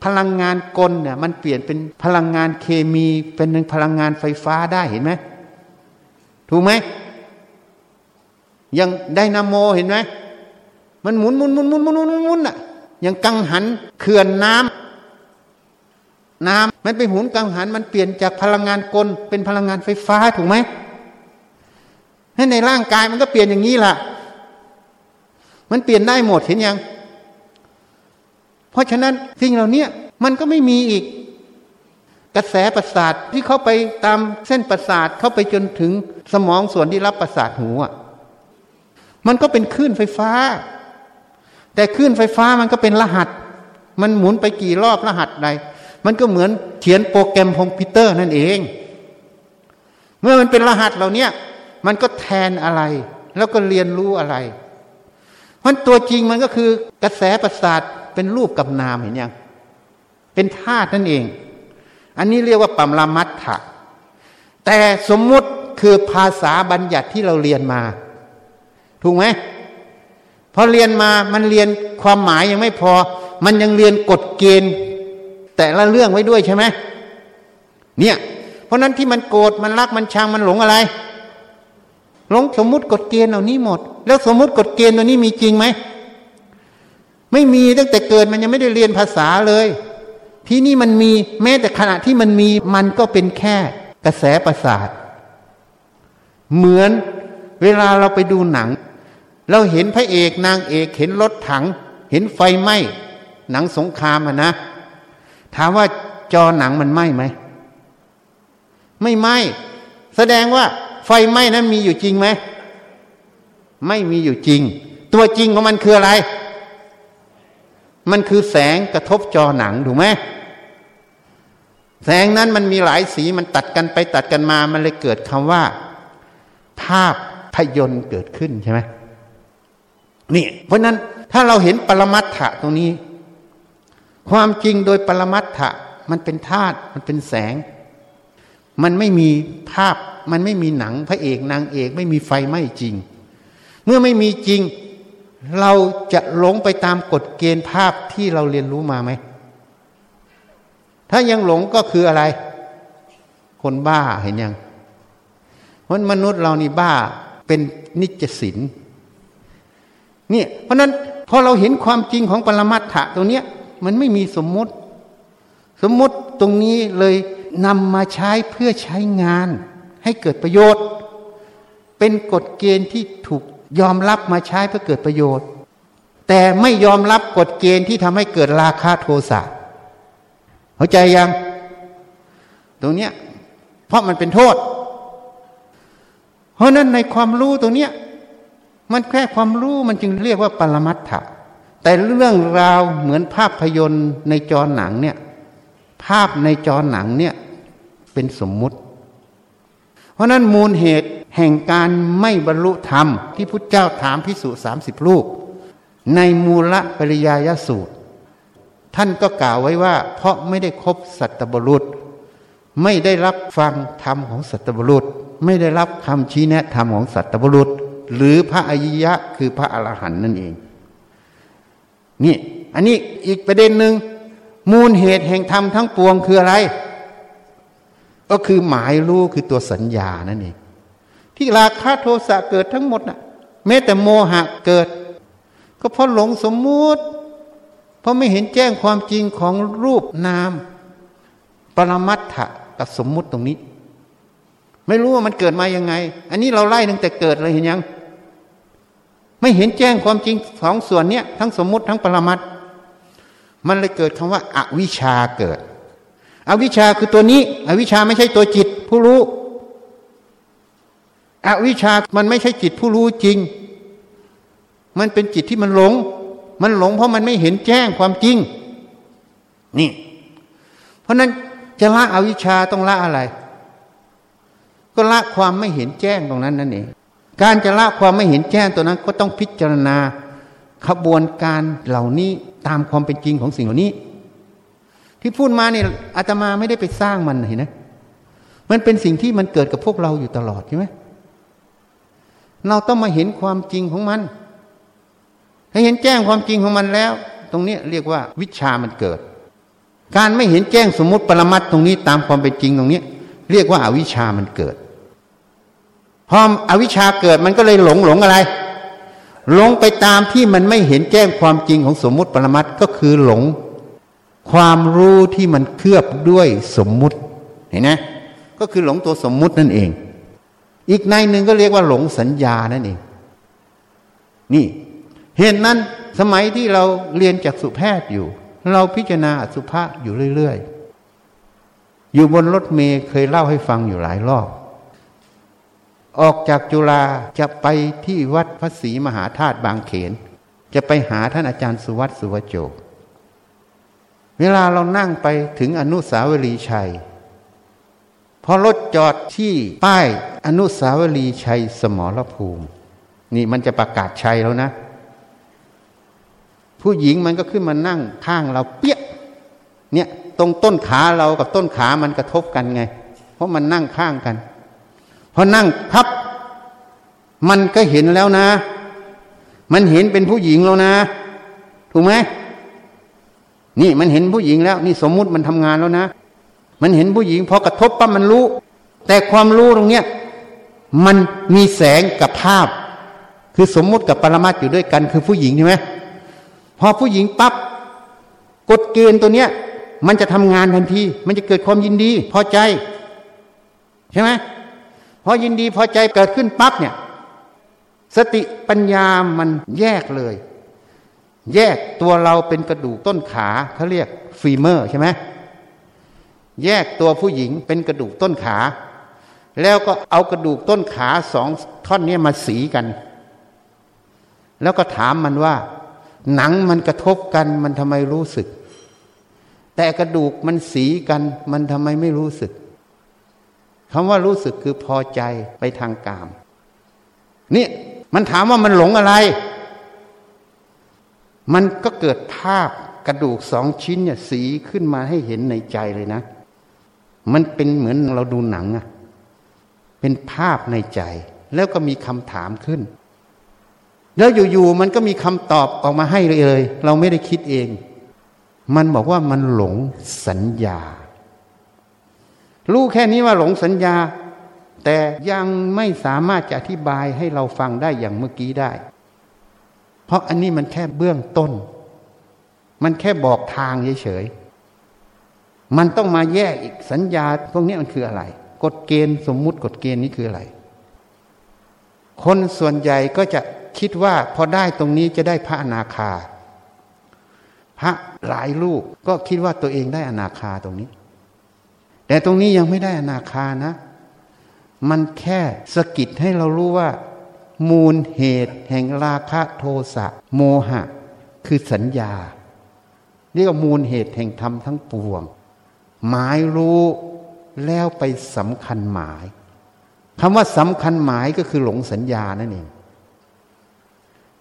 พลังงานกลเนี่ยมันเปลี่ยนเป็นพลังงานเคมีเป็นพลังงานไฟฟ้าได้เห็นไหมถูกไหมยังไดนาโมเห็นไหมมันหมุนหมุนหมุนหมุนหมุนหมุนหมุนอะยังกังหันเขื่อนน้ำน้ำมันไปหมุนกังหันมันเปลี่ยนจากพลังงานกลเป็นพลังงานไฟฟ้าถูกไหมให้ในร่างกายมันก็เปลี่ยนอย่างนี้ล่ะ มันเปลี่ยนได้หมดเห็นยัง เพราะฉะนั้นสิ่งเหล่านี้มันก็ไม่มีอีก กระแสประสาทที่เข้าไปตามเส้นประสาทเข้าไปจนถึงสมองส่วนที่รับประสาทหูอะมันก็เป็นคลื่นไฟฟ้า แต่คลื่นไฟฟ้ามันก็เป็นรหัส มันหมุนไปกี่รอบรหัสใดมันก็เหมือนเขียนโปรแกรมคอมพิวเตอร์นั่นเอง เมื่อมันเป็นรหัสเหล่านี้มันก็แทนอะไร แล้วก็เรียนรู้อะไร มันตัวจริงมันก็คือกระแสประสาทเป็นรูปกับนามเห็นยัง เป็นธาตุนั่นเอง อันนี้เรียกว่าปัมรามัตถะแต่สมมุติคือภาษาบัญญัติที่เราเรียนมา ถูกไหมพอเรียนมามันเรียนความหมายยังไม่พอ มันยังเรียนกฎเกณฑ์ แต่ละเรื่องไว้ด้วยใช่ไหมเนี่ย เพราะนั้นที่มันโกรธมันรักมันชังมันหลงอะไร หลงสมมุติกฎเกณฑ์เหล่านี้หมด แล้วสมมุติกฎเกณฑ์ตัวนี้มีจริงไหมไม่มีตั้งแต่เกิดมันยังไม่ได้เรียนภาษาเลย ที่นี่มันมีแม้แต่ขณะที่มันมีมันก็เป็นแค่กระแสประสาท เหมือนเวลาเราไปดูหนัง เราเห็นพระเอกนางเอกเห็นรถถัง เห็นไฟไหม้หนังสงครามอะนะ ถามว่าจอหนังมันไหม้ไหม ไม่ไหม้แสดงว่า ไฟไหม้นั้นมีอยู่จริงไหมไม่มีอยู่จริง ตัวจริงของมันคืออะไร มันคือแสงกระทบจอหนังถูกไหมแสงนั้นมันมีหลายสีมันตัดกันไปตัดกันมา มันเลยเกิดคำว่า ภาพพยนต์เกิดขึ้นใช่ไหมนี่เพราะนั้นถ้าเราเห็นปรมัตถะตรงนี้ ความจริงโดยปรมัตถะมันเป็นธาตุมันเป็นแสง มันไม่มีภาพมันไม่มีหนังพระเอกนางเอก ไม่มีไฟไหม้จริง เมื่อไม่มีจริง เราจะหลงไปตามกฎเกณฑ์ภาพที่เราเรียนรู้มาไหม ถ้ายังหลงก็คืออะไร คนบ้าเห็นยัง เพราะมนุษย์เรานี่บ้าเป็นนิจศินเนี่ยเพราะนั้นพอเราเห็นความจริงของปรมัตถะตรงเนี้ย มันไม่มีสมมติ สมมติตรงนี้เลยนำมาใช้เพื่อใช้งาน ให้เกิดประโยชน์ เป็นกฎเกณฑ์ที่ถูกยอมรับมาใช้เพื่อเกิดประโยชน์ แต่ไม่ยอมรับกฎเกณฑ์ที่ทำให้เกิดราคะโทสะเข้าใจยัง ตรงเนี้ยเพราะมันเป็นโทษ เพราะนั้นในความรู้ตรงเนี้ยมันแค่ความรู้มันจึงเรียกว่าปรมัตถะแต่เรื่องราวเหมือนภาพยนตร์ในจอหนังเนี่ย ภาพในจอหนังเนี่ยเป็นสมมุติ เพราะนั้นมูลเหตุแห่งการไม่บรรลุธรรม ที่พุทธเจ้าถามพิสุสามสิบลูกในมูลปริยายสูตร ท่านก็กล่าวไว้ว่า เพราะไม่ได้คบสัตบุรุษ ไม่ได้รับฟังธรรมของสัตบุรุษ ไม่ได้รับคำชี้แนะธรรมของสัตบุรุษ หรือพระอริยะคือพระอรหันต์นั่นเองนี่อันนี้อีกประเด็นหนึ่ง มูลเหตุแห่งธรรมทั้งปวงคืออะไร ก็คือหมายรู้คือตัวสัญญานั่นเองที่ราคะโทสะเกิดทั้งหมดน่ะแม้แต่โมหะเกิด ก็เพราะหลงสมมุติ เพราะไม่เห็นแจ้งความจริงของรูปนาม ปรมัตถะกับสมมุติตรงนี้ ไม่รู้ว่ามันเกิดมายังไง อันนี้เราไล่ตั้งแต่เกิดเลยเห็นยัง ไม่เห็นแจ้งความจริงสองส่วนเนี้ยทั้งสมมุติทั้งปรมัต มันเลยเกิดคำว่าอาวิชชาเกิด อวิชชาคือตัวนี้ อวิชชาไม่ใช่ตัวจิตผู้รู้ อวิชชามันไม่ใช่จิตผู้รู้จริง มันเป็นจิตที่มันหลง มันหลงเพราะมันไม่เห็นแจ้งความจริง นี่ เพราะนั้นจะละอวิชชาต้องละอะไร ก็ละความไม่เห็นแจ้งตรงนั้นนั่นเองการจะละความไม่เห็นแจ้งตัวนั้นก็ต้องพิจารณา ขบวนการเหล่านี้ตามความเป็นจริงของสิ่งเหล่านี้ ที่พูดมาเนี่ยอาตมาไม่ได้ไปสร้างมันเห็นไหมมันเป็นสิ่งที่มันเกิดกับพวกเราอยู่ตลอดใช่ไหมเราต้องมาเห็นความจริงของมัน ถ้าเห็นแจ้งความจริงของมันแล้ว ตรงนี้เรียกว่าวิชามันเกิด การไม่เห็นแจ้งสมมติปรมัตตรงนี้ตามความเป็นจริงตรงนี้ เรียกว่าอาวิชามันเกิดพออวิชาเกิดมันก็เลยหลงหลงอะไร หลงไปตามที่มันไม่เห็นแจ้งความจริงของสมมุติปรมัตก็คือหลง ความรู้ที่มันเคลือบด้วยสมมุติเห็นไหมก็คือหลงตัวสมมุตินั่นเอง อีกในหนึ่งก็เรียกว่าหลงสัญญานั่นเอง นี่เหตุนั้นสมัยที่เราเรียนจากสุแพทย์อยู่ เราพิจารณาสุภาพอยู่เรื่อยๆ อยู่บนรถเมย์เคยเล่าให้ฟังอยู่หลายรอบ ออกจากจุฬาจะไปที่วัดพระศรีมหาธาตุบางเขน จะไปหาท่านอาจารย์สุวัตสุวโจเวลาเรานั่งไปถึงอนุสาวรีย์ชัย พอรถจอดที่ป้ายอนุสาวรีย์ชัยสมรภูมิ นี่มันจะประกาศชัยแล้วนะ ผู้หญิงมันก็ขึ้นมานั่งข้างเราเปี้ยเนี่ยตรงต้นขาเรากับต้นขามันกระทบกันไง เพราะมันนั่งข้างกัน พอนั่งพับ มันก็เห็นแล้วนะ มันเห็นเป็นผู้หญิงแล้วนะ ถูกไหมนี่มันเห็นผู้หญิงแล้ว นี่สมมุติมันทำงานแล้วนะ มันเห็นผู้หญิงพอกระทบปั๊บมันรู้ แต่ความรู้ตรงเนี้ยมันมีแสงกับภาพ คือสมมุติกับปรมัตอยู่ด้วยกัน คือผู้หญิงใช่ไหมพอผู้หญิงปับ๊บกฎเกณฑ์ตัวเนี้ย มันจะทำงานทันที มันจะเกิดความยินดี พอใจ ใช่ไหม พอยินดีพอใจเกิดขึ้นปั๊บเนี่ยสติปัญญามันแยกเลย แยกตัวเราเป็นกระดูกต้นขาเขาเรียกฟีเมอร์ใช่ไหมแยกตัวผู้หญิงเป็นกระดูกต้นขา แล้วก็เอากระดูกต้นขาสองท่อนนี้มาสีกัน แล้วก็ถามมันว่า หนังมันกระทบกันมันทำไมรู้สึก แต่กระดูกมันสีกันมันทำไมไม่รู้สึก คำว่ารู้สึกคือพอใจไปทางกาม นี่มันถามว่ามันหลงอะไร มันก็เกิดภาพกระดูกสองชิ้นเนี่ยสีขึ้นมาให้เห็นในใจเลยนะ มันเป็นเหมือนเราดูหนังอะเป็นภาพในใจ แล้วก็มีคำถามขึ้น แล้วอยู่ๆมันก็มีคำตอบออกมาให้เลย เราไม่ได้คิดเอง มันบอกว่ามันหลงสัญญา รู้แค่นี้ว่าหลงสัญญา แต่ยังไม่สามารถจะอธิบายให้เราฟังได้อย่างเมื่อกี้ได้ เพราะอันนี้มันแค่เบื้องต้น มันแค่บอกทางเฉยๆมันต้องมาแยกอีกสัญญาพวกนี้มันคืออะไร กฎเกณฑ์สมมุติกฎเกณฑ์นี้คืออะไร คนส่วนใหญ่ก็จะคิดว่าพอได้ตรงนี้จะได้พระอนาคา พระหลายลูกก็คิดว่าตัวเองได้อนาคาตรงนี้ แต่ตรงนี้ยังไม่ได้อนาคานะ มันแค่สกิดให้เรารู้ว่า มูลเหตุแห่งราคะโทสะโมหะ คือสัญญาเรียกว่ามูลเหตุแห่งธรรมทั้งปวง หมายรู้แล้วไปสำคัญหมายคำว่าสำคัญหมายก็คือหลงสัญญานั่นเอง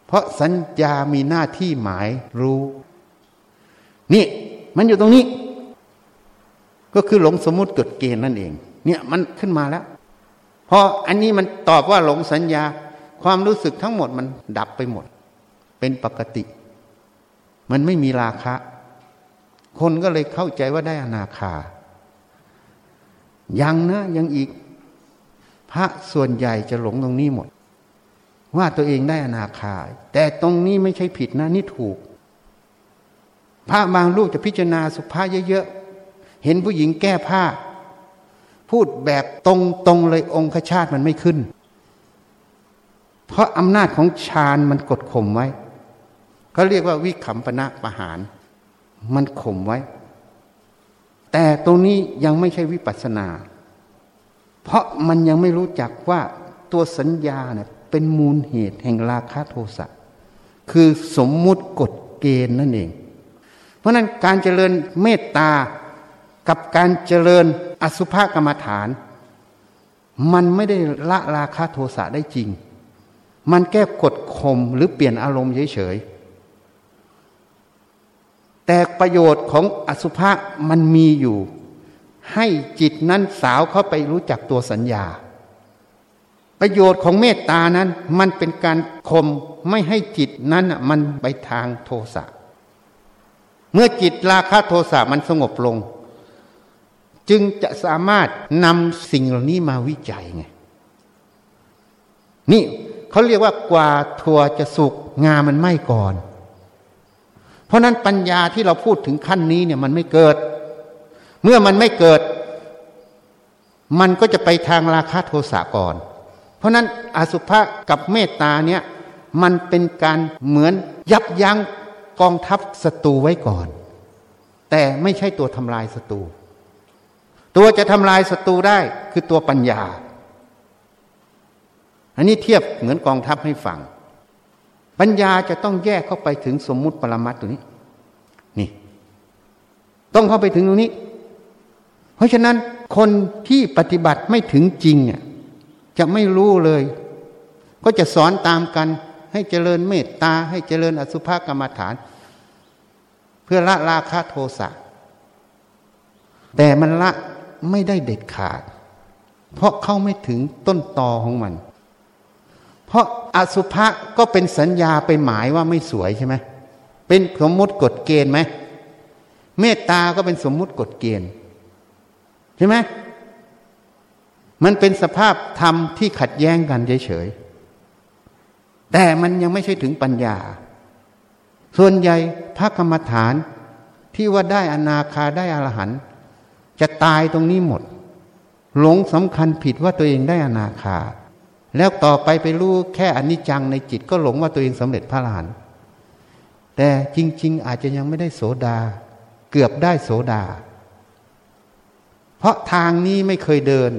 เพราะสัญญามีหน้าที่หมายรู้ นี่ มันอยู่ตรงนี้ ก็คือหลงสมมุติเกฎเกณฑ์นั่นเอง เนี่ยมันขึ้นมาแล้วพออันนี้มันตอบว่าหลงสัญญา ความรู้สึกทั้งหมดมันดับไปหมด เป็นปกติ มันไม่มีราคะ คนก็เลยเข้าใจว่าได้อนาคา ยังนะยังอีก พระส่วนใหญ่จะหลงตรงนี้หมด ว่าตัวเองได้อนาคา แต่ตรงนี้ไม่ใช่ผิดนะนี่ถูก พระบางลูกจะพิจารณาสุภาพเยอะ เห็นผู้หญิงแก้ผ้า พูดแบบตรงๆเลยองคชาติมันไม่ขึ้น เพราะอำนาจของฌานมันกดข่มไว้เขาเรียกว่าวิขำปณะประหาร มันข่มไว้ แต่ตรงนี้ยังไม่ใช่วิปัสนา เพราะมันยังไม่รู้จักว่าตัวสัญญาเนี่ยเป็นมูลเหตุแห่งราคะโทสะคือสมมุติกฎเกณฑ์นั่นเอง เพราะนั้นการเจริญเมตตา กับการเจริญอสุภกรรมฐาน มันไม่ได้ละราคาโทสะได้จริง มันแก้กดข่มหรือเปลี่ยนอารมณ์เฉยๆ แต่ประโยชน์ของอสุภะมันมีอยู่ ให้จิตนั้นสาวเข้าไปรู้จักตัวสัญญา ประโยชน์ของเมตตานั้นมันเป็นการข่มไม่ให้จิตนั้นมันไปทางโทสะเมื่อจิตราคะโทสะมันสงบลง จึงจะสามารถนำสิ่งเหล่านี้มาวิจัยไงนี่เขาเรียกว่ากว่าทัวจะสุกงามันไม่ก่อน เพราะนั้นปัญญาที่เราพูดถึงขั้นนี้เนี่ยมันไม่เกิด เมื่อมันไม่เกิด มันก็จะไปทางราคะโทสะก่อน เพราะนั้นอสุภะกับเมตตาเนี่ยมันเป็นการเหมือนยับยั้งกองทัพศัตรูไว้ก่อน แต่ไม่ใช่ตัวทำลายศัตรู ตัวจะทำลายศัตรูได้คือตัวปัญญา อันนี้เทียบเหมือนกองทัพให้ฟัง ปัญญาจะต้องแยกเข้าไปถึงสมมุติปรมัตตัวนี้ นี่ ต้องเข้าไปถึงตรงนี้ เพราะฉะนั้นคนที่ปฏิบัติไม่ถึงจริงอะจะไม่รู้เลย ก็จะสอนตามกัน ให้เจริญเมตตา ให้เจริญอสุภกรรมฐาน เพื่อละราคะโทสะแต่มันละ ไม่ได้เด็ดขาด เพราะเข้าไม่ถึงต้นตอของมัน เพราะอสุภะก็เป็นสัญญาไปหมายว่าไม่สวยใช่ไหมเป็นสมมุติกฎเกณฑ์ไหมเมตตาก็เป็นสมมุติกฎเกณฑ์ใช่ไหมมันเป็นสภาพธรรมที่ขัดแย้งกันเฉยๆแต่มันยังไม่ใช่ถึงปัญญา ส่วนใหญ่พระกรรมฐานที่ว่าได้อนาคาได้อรหันต์ จะตายตรงนี้หมด หลงสำคัญผิดว่าตัวเองได้อนาคา แล้วต่อไปไปรู้แค่อนิจจังในจิตก็หลงว่าตัวเองสำเร็จพระอรหันต์แต่จริง ๆ อาจจะยังไม่ได้โสดา เกือบได้โสดา เพราะทางนี้ไม่เคยเดิน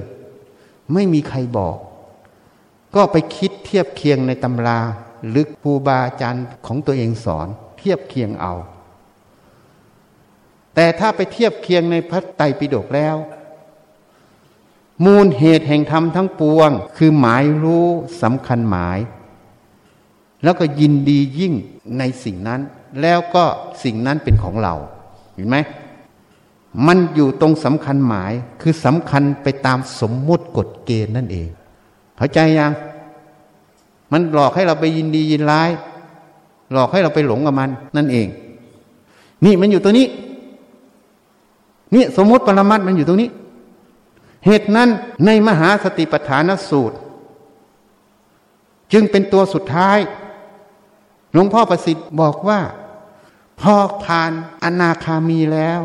ไม่มีใครบอก ก็ไปคิดเทียบเคียงในตำรา หรือครูบาอาจารย์ของตัวเองสอน เทียบเคียงเอา แต่ถ้าไปเทียบเคียงในพระไตรปิฎกแล้ว มูลเหตุแห่งธรรมทั้งปวง คือหมายรู้สำคัญหมาย แล้วก็ยินดียิ่งในสิ่งนั้น แล้วก็สิ่งนั้นเป็นของเราเห็นไหมมันอยู่ตรงสำคัญหมายคือสำคัญไปตามสมมุติกฎเกณฑ์นั่นเอง เข้าใจยัง มันหลอกให้เราไปยินดียินร้าย หลอกให้เราไปหลงกับมันนั่นเอง นี่มันอยู่ตัวนี้ นี่สมมติปรมัตมันอยู่ตรงนี้ เหตุนั้นในมหาสติปัฏฐานสูตร จึงเป็นตัวสุดท้ายหลวงพ่อประสิทธิ์บอกว่า พอผ่านอนาคามีแล้ว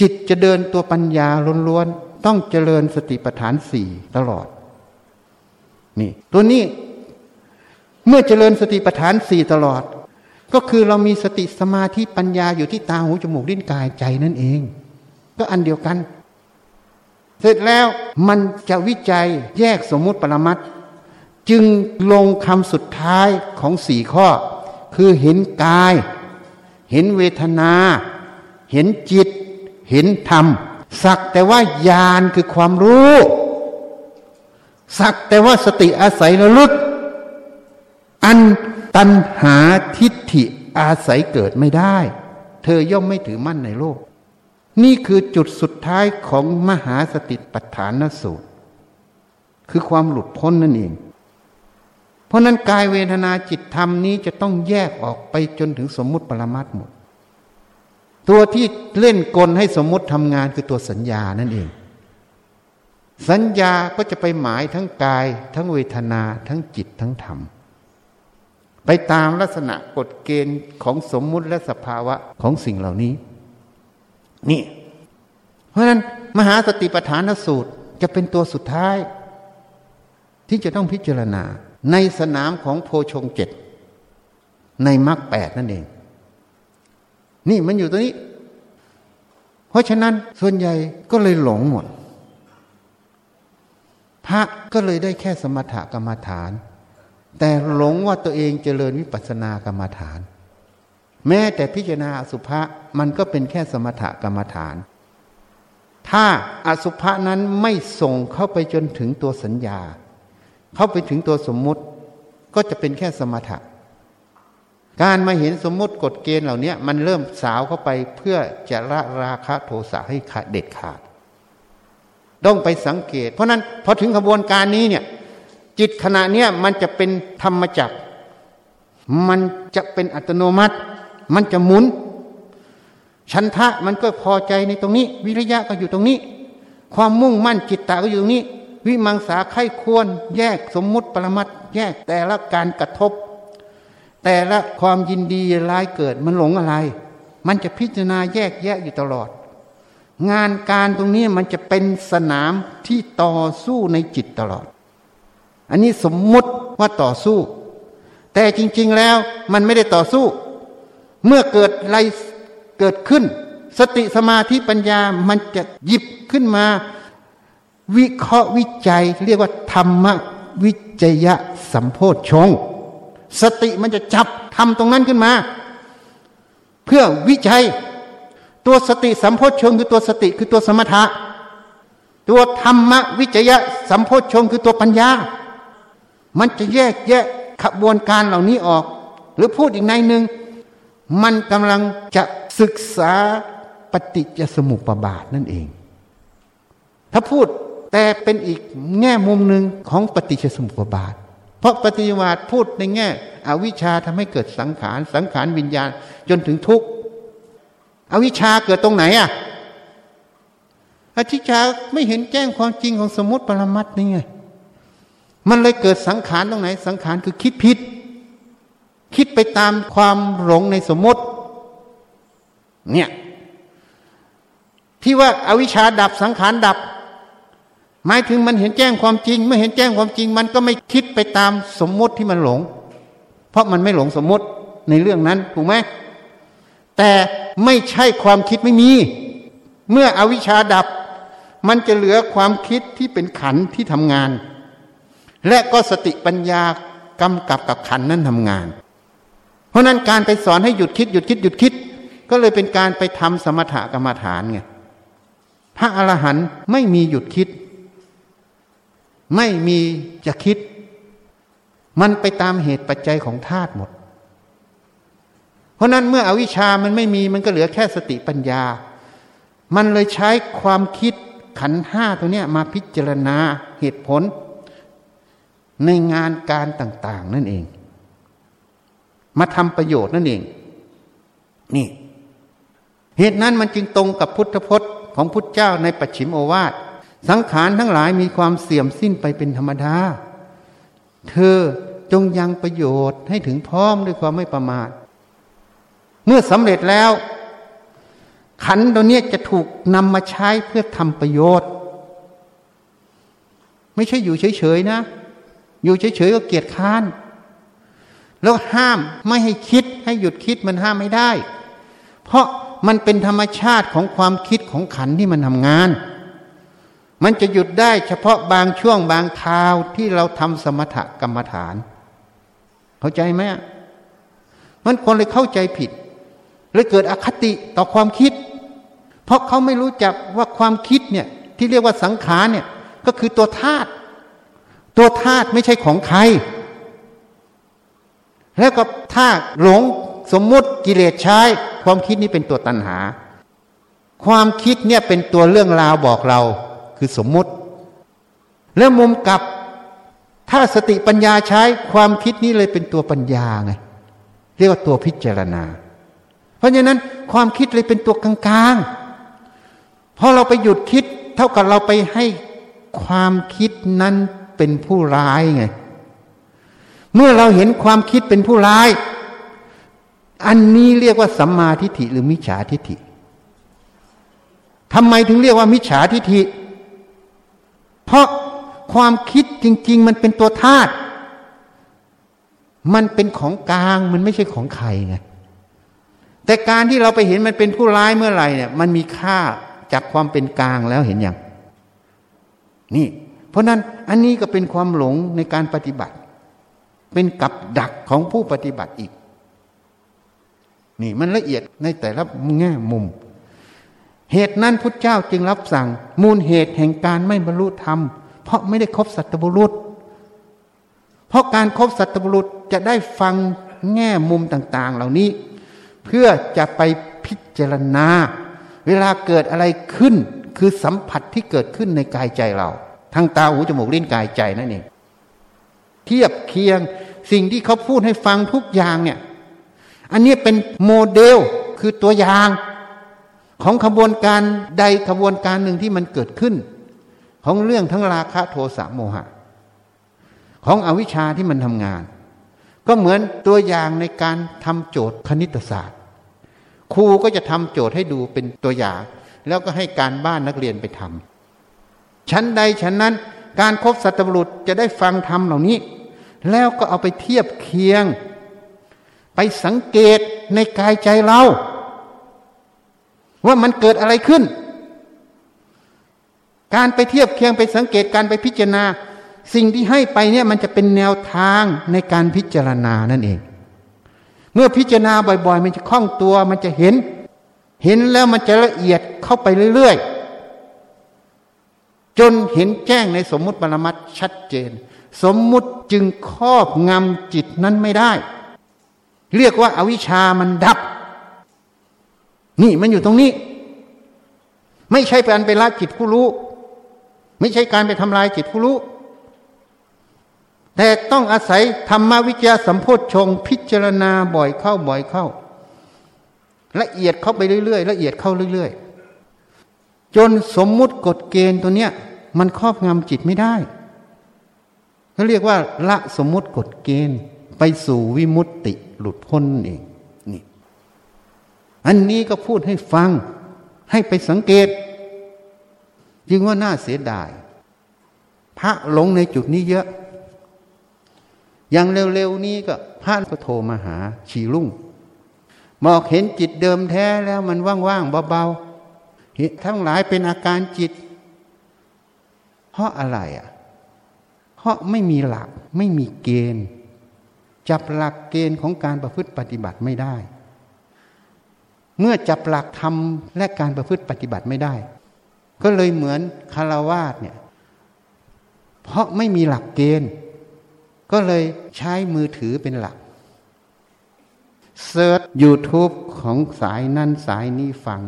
จิตจะเดินตัวปัญญาล้วนๆต้องเจริญสติปัฏฐานสี่ตลอด นี่ ตัวนี้เมื่อเจริญสติปัฏฐานสี่ตลอด ก็คือเรามีสติสมาธิปัญญาอยู่ที่ตาหูจมูกลิ้นกายใจนั่นเอง ก็อันเดียวกัน เสร็จแล้วมันจะวิจัยแยกสมมุติปรมัตจึงลงคำสุดท้ายของสี่ข้อ คือเห็นกาย เห็นเวทนา เห็นจิต เห็นธรรม สักแต่ว่าญาณคือความรู้ สักแต่ว่าสติอาศัยระลึกอัน ตัณหาทิฏฐิอาศัยเกิดไม่ได้ เธอย่อมไม่ถือมั่นในโลก นี่คือจุดสุดท้ายของมหาสติปัฏฐานสูตร คือความหลุดพ้นนั่นเอง เพราะนั้นกายเวทนาจิตธรรมนี้จะต้องแยกออกไปจนถึงสมมุติปรมัตหมด ตัวที่เล่นกลให้สมมุติทำงานคือตัวสัญญานั่นเอง สัญญาก็จะไปหมายทั้งกาย ทั้งเวทนาทั้งจิตทั้งธรรม ไปตามลักษณะกฎเกณฑ์ของสมมุติและสภาวะของสิ่งเหล่านี้ นี่ เพราะนั้นมหาสติปัฏฐานสูตรจะเป็นตัวสุดท้าย ที่จะต้องพิจารณา ในสนามของโพชงเจ็ดในมรรคแปดนั่นเอง นี่มันอยู่ตรงนี้ เพราะฉะนั้นส่วนใหญ่ก็เลยหลงหมดพระก็เลยได้แค่สมถกรรมฐาน แต่หลงว่าตัวเองเจริญวิปัสสนากรรมฐาน แม้แต่พิจารณาอสุภะมันก็เป็นแค่สมถกรรมฐาน ถ้าอสุภะนั้นไม่ส่งเข้าไปจนถึงตัวสัญญา เข้าไปถึงตัวสมมุติก็จะเป็นแค่สมถะ การมาเห็นสมมติกฎเกณฑ์เหล่านี้มันเริ่มสาวเข้าไปเพื่อจะละราคะโทสะให้ขาดเด็ดขาด ต้องไปสังเกต เพราะนั้นพอถึงขบวนการนี้เนี่ย จิตขณะเนี้ยมันจะเป็นธรรมจักร มันจะเป็นอัตโนมัติ มันจะหมุน ชันทะมันก็พอใจในตรงนี้ วิริยะก็อยู่ตรงนี้ ความมุ่งมั่นจิตตะก็อยู่ตรงนี้ วิมังสาไข้ควร แยกสมมุติปรมัตแยกแต่ละการกระทบ แต่ละความยินดีร้ายเกิดมันหลงอะไร มันจะพิจารณาแยกแยะอยู่ตลอด งานการตรงนี้มันจะเป็นสนามที่ต่อสู้ในจิตตลอด อันนี้สมมุติว่าต่อสู้ แต่จริง ๆแล้วมันไม่ได้ต่อสู้ เมื่อเกิดอะไรเกิดขึ้น สติสมาธิปัญญามันจะหยิบขึ้นมา วิเคราะห์วิจัย เรียกว่าธรรมวิจยะสัมโพธชง สติมันจะจับทำตรงนั้นขึ้นมา เพื่อวิจัย ตัวสติสัมโพธชงคือตัวสติคือตัวสมถะตัวธรรมวิจยะสัมโพชงคือตัวปัญญา มันจะแยกแยะขบวนการเหล่านี้ออก หรือพูดอีกในหนึ่งมันกำลังจะศึกษาปฏิจจสมุปบาทนั่นเอง ถ้าพูดแต่เป็นอีกแง่มุมหนึ่งของปฏิจจสมุปบาท เพราะปฏิวาทพูดในแง่อวิชชาทำให้เกิดสังขาร สังขารวิญญาณจนถึงทุกข์อวิชชาเกิดตรงไหนอะอธิชาไม่เห็นแจ้งความจริงของสมมติปรมัตนี่ไง มันเลยเกิดสังขารตรงไหน สังขารคือคิดผิด คิดไปตามความหลงในสมมติ เนี่ยที่ว่าอาวิชชาดับสังขารดับ หมายถึงมันเห็นแจ้งความจริง เมื่อเห็นแจ้งความจริง มันก็ไม่คิดไปตามสมมติที่มันหลง เพราะมันไม่หลงสมมติในเรื่องนั้นถูกไหมแต่ไม่ใช่ความคิดไม่มี เมื่ออวิชชาดับ มันจะเหลือความคิดที่เป็นขันที่ทำงาน และก็สติปัญญากำกับกับขันนั้นทำงาน เพราะนั้นการไปสอนให้หยุดคิดหยุดคิดหยุดคิด ก็เลยเป็นการไปทำสมถกรรมฐานไงพระอรหันต์ไม่มีหยุดคิด ไม่มีจะคิด มันไปตามเหตุปัจจัยของธาตุหมด เพราะนั้นเมื่ออวิชามันไม่มีมันก็เหลือแค่สติปัญญา มันเลยใช้ความคิดขันห้าตัวเนี้ยมาพิจารณาเหตุผล ในงานการต่าง ๆ นั่นเอง มาทำประโยชน์นั่นเอง นี่ เหตุนั้นมันจึงตรงกับพุทธพจน์ของพุทธเจ้าในปัจฉิมโอวาท สังขารทั้งหลายมีความเสื่อมสิ้นไปเป็นธรรมดา เธอจงยังประโยชน์ให้ถึงพร้อมด้วยความไม่ประมาท เมื่อสำเร็จแล้ว ขันตัวนี้จะถูกนำมาใช้เพื่อทำประโยชน์ ไม่ใช่อยู่เฉยๆนะ อยู่เฉยๆก็เกียจค้าน แล้วห้ามไม่ให้คิดให้หยุดคิดมันห้ามไม่ได้ เพราะมันเป็นธรรมชาติของความคิดของขันที่มันทำงาน มันจะหยุดได้เฉพาะบางช่วงบางคราวที่เราทำสมถกรรมฐาน เข้าใจไหมมันคนเลยเข้าใจผิดเลยเกิดอคติต่อความคิด เพราะเขาไม่รู้จักว่าความคิดเนี่ยที่เรียกว่าสังขารเนี่ยก็คือตัวธาตุ ตัวธาตุไม่ใช่ของใคร แล้วก็ธาตุหลงสมมุติกิเลสใช้ ความคิดนี้เป็นตัวตัณหา ความคิดเนี่ยเป็นตัวเรื่องราวบอกเราคือสมมุติ แล้วมุมกลับถ้าสติปัญญาใช้ความคิดนี้เลยเป็นตัวปัญญาไงเรียกว่าตัวพิจารณา เพราะฉะนั้นความคิดเลยเป็นตัวกลางๆพอเราไปหยุดคิด เท่ากับเราไปให้ความคิดนั้น เป็นผู้ร้ายไง เมื่อเราเห็นความคิดเป็นผู้ร้าย อันนี้เรียกว่าสัมมาทิฏฐิหรือมิจฉาทิฏฐิทำไมถึงเรียกว่ามิจฉาทิฏฐิ เพราะความคิดจริง ๆ มันเป็นตัวธาตุมันเป็นของกลางมันไม่ใช่ของใครไงแต่การที่เราไปเห็นมันเป็นผู้ร้ายเมื่อไหร่เนี่ย มันมีค่าจากความเป็นกลางแล้วเห็นอย่างนี่ เพราะนั้นอันนี้ก็เป็นความหลงในการปฏิบัติ เป็นกับดักของผู้ปฏิบัติอีก นี่มันละเอียดในแต่ละแง่มุม เหตุนั้นพุทธเจ้าจึงรับสั่ง มูลเหตุแห่งการไม่บรรลุธรรม เพราะไม่ได้ครบสัตบุรุษ เพราะการครบสัตบุรุษจะได้ฟังแง่มุมต่าง ๆ เหล่านี้ เพื่อจะไปพิจารณา เวลาเกิดอะไรขึ้นคือสัมผัสที่เกิดขึ้นในกายใจเรา ทางตาหูจมูกลิ้นกายใจนั่นเองเทียบเคียงสิ่งที่เขาพูดให้ฟังทุกอย่างเนี่ย อันนี้เป็นโมเดลคือตัวอย่าง ของขบวนการใดขบวนการหนึ่งที่มันเกิดขึ้น ของเรื่องทั้งราคะโทสะโมหะ ของอวิชชาที่มันทำงาน ก็เหมือนตัวอย่างในการทำโจทย์คณิตศาสตร์ ครูก็จะทำโจทย์ให้ดูเป็นตัวอย่าง แล้วก็ให้การบ้านนักเรียนไปทำ ชั้นใดชั้นนั้น การครบสัตบุรุษจะได้ฟังธรรมเหล่านี้ แล้วก็เอาไปเทียบเคียง ไปสังเกตในกายใจเรา ว่ามันเกิดอะไรขึ้น การไปเทียบเคียงไปสังเกตการไปพิจารณา สิ่งที่ให้ไปเนี่ยมันจะเป็นแนวทางในการพิจารณานั่นเอง เมื่อพิจารณาบ่อยๆ มันจะคล่องตัวมันจะเห็น เห็นแล้วมันจะละเอียดเข้าไปเรื่อย จนเห็นแจ้งในสมมุติปรมัตชัดเจน สมมุติจึงครอบงำจิตนั้นไม่ได้ เรียกว่าอาวิชามันดับ นี่มันอยู่ตรงนี้ ไม่ใช่การไปละจิตผู้รู้ ไม่ใช่การไปทำลายจิตผู้รู้ แต่ต้องอาศัยธรรมวิจยาสัมโพธชงพิจารณาบ่อยเข้าบ่อยเข้า ละเอียดเข้าไปเรื่อยๆละเอียดเข้าเรื่อย ๆ จนสมมุติกฎเกณฑ์ตัวเนี้ย มันครอบงำจิตไม่ได้เขาเรียกว่า ละสมมุติกฎเกณฑ์ไปสู่วิมุตติหลุดพ้นเองนี่ อันนี้ก็พูดให้ฟัง ให้ไปสังเกตยึงว่าน่าเสียดาย พระหลงในจุดนี้เยอะ อย่างเร็วๆนี้ก็พระก็โทรมาหาชีรุ่งบอกเห็นจิตเดิมแท้แล้วมันว่างๆเบาๆ ทั้งหลายเป็นอาการจิต เพราะอะไรอะ เพราะไม่มีหลักไม่มีเกณฑ์ จับหลักเกณฑ์ของการประพฤติปฏิบัติไม่ได้ เมื่อจับหลักทำและการประพฤติปฏิบัติไม่ได้ ก็เลยเหมือนคารวาสเนี่ย เพราะไม่มีหลักเกณฑ์ ก็เลยใช้มือถือเป็นหลักเซิร์ช YouTube ของสายนั่นสายนี้ฟัง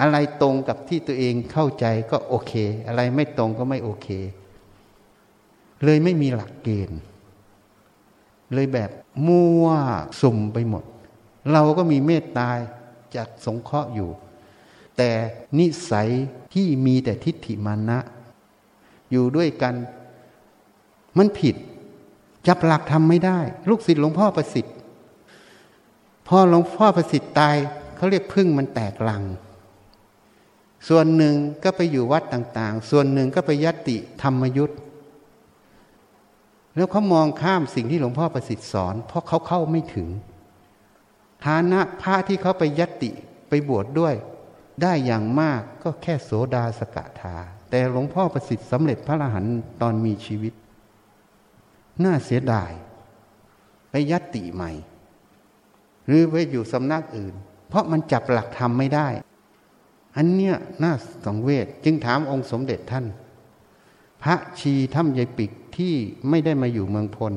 อะไรตรงกับที่ตัวเองเข้าใจก็โอเค อะไรไม่ตรงก็ไม่โอเค เลยไม่มีหลักเกณฑ์ เลยแบบมั่วสุ่มไปหมด เราก็มีเมตตาจากสงเคราะห์อยู่ แต่นิสัยที่มีแต่ทิฏฐิมานะ อยู่ด้วยกันมันผิด จับหลักทำไม่ได้ ลูกศิษย์หลวงพ่อประสิทธิ์พอหลวงพ่อประสิทธิ์ตายเขาเรียกพึ่งมันแตกลัง ส่วนหนึ่งก็ไปอยู่วัดต่างๆ ส่วนหนึ่งก็ไปยัติธรรมยุทธ์แล้วเขามองข้ามสิ่งที่หลวงพ่อประสิทธิ์สอน เพราะเขาเข้าไม่ถึง ฐานะพระที่เขาไปยัติไปบวชดด้วย ได้อย่างมากก็แค่โสดาสกทา แต่หลวงพ่อประสิทธิ์สำเร็จพระอรหันต์ตอนมีชีวิต น่าเสียดาย ไปยัติใหม่ หรือไปอยู่สำนักอื่น เพราะมันจับหลักธรรมไม่ได้ อันเนี้ยน่าสังเวชจึงถามองค์สมเด็จท่าน พระชีถ้ำยายปิกที่ไม่ได้มาอยู่เมืองพล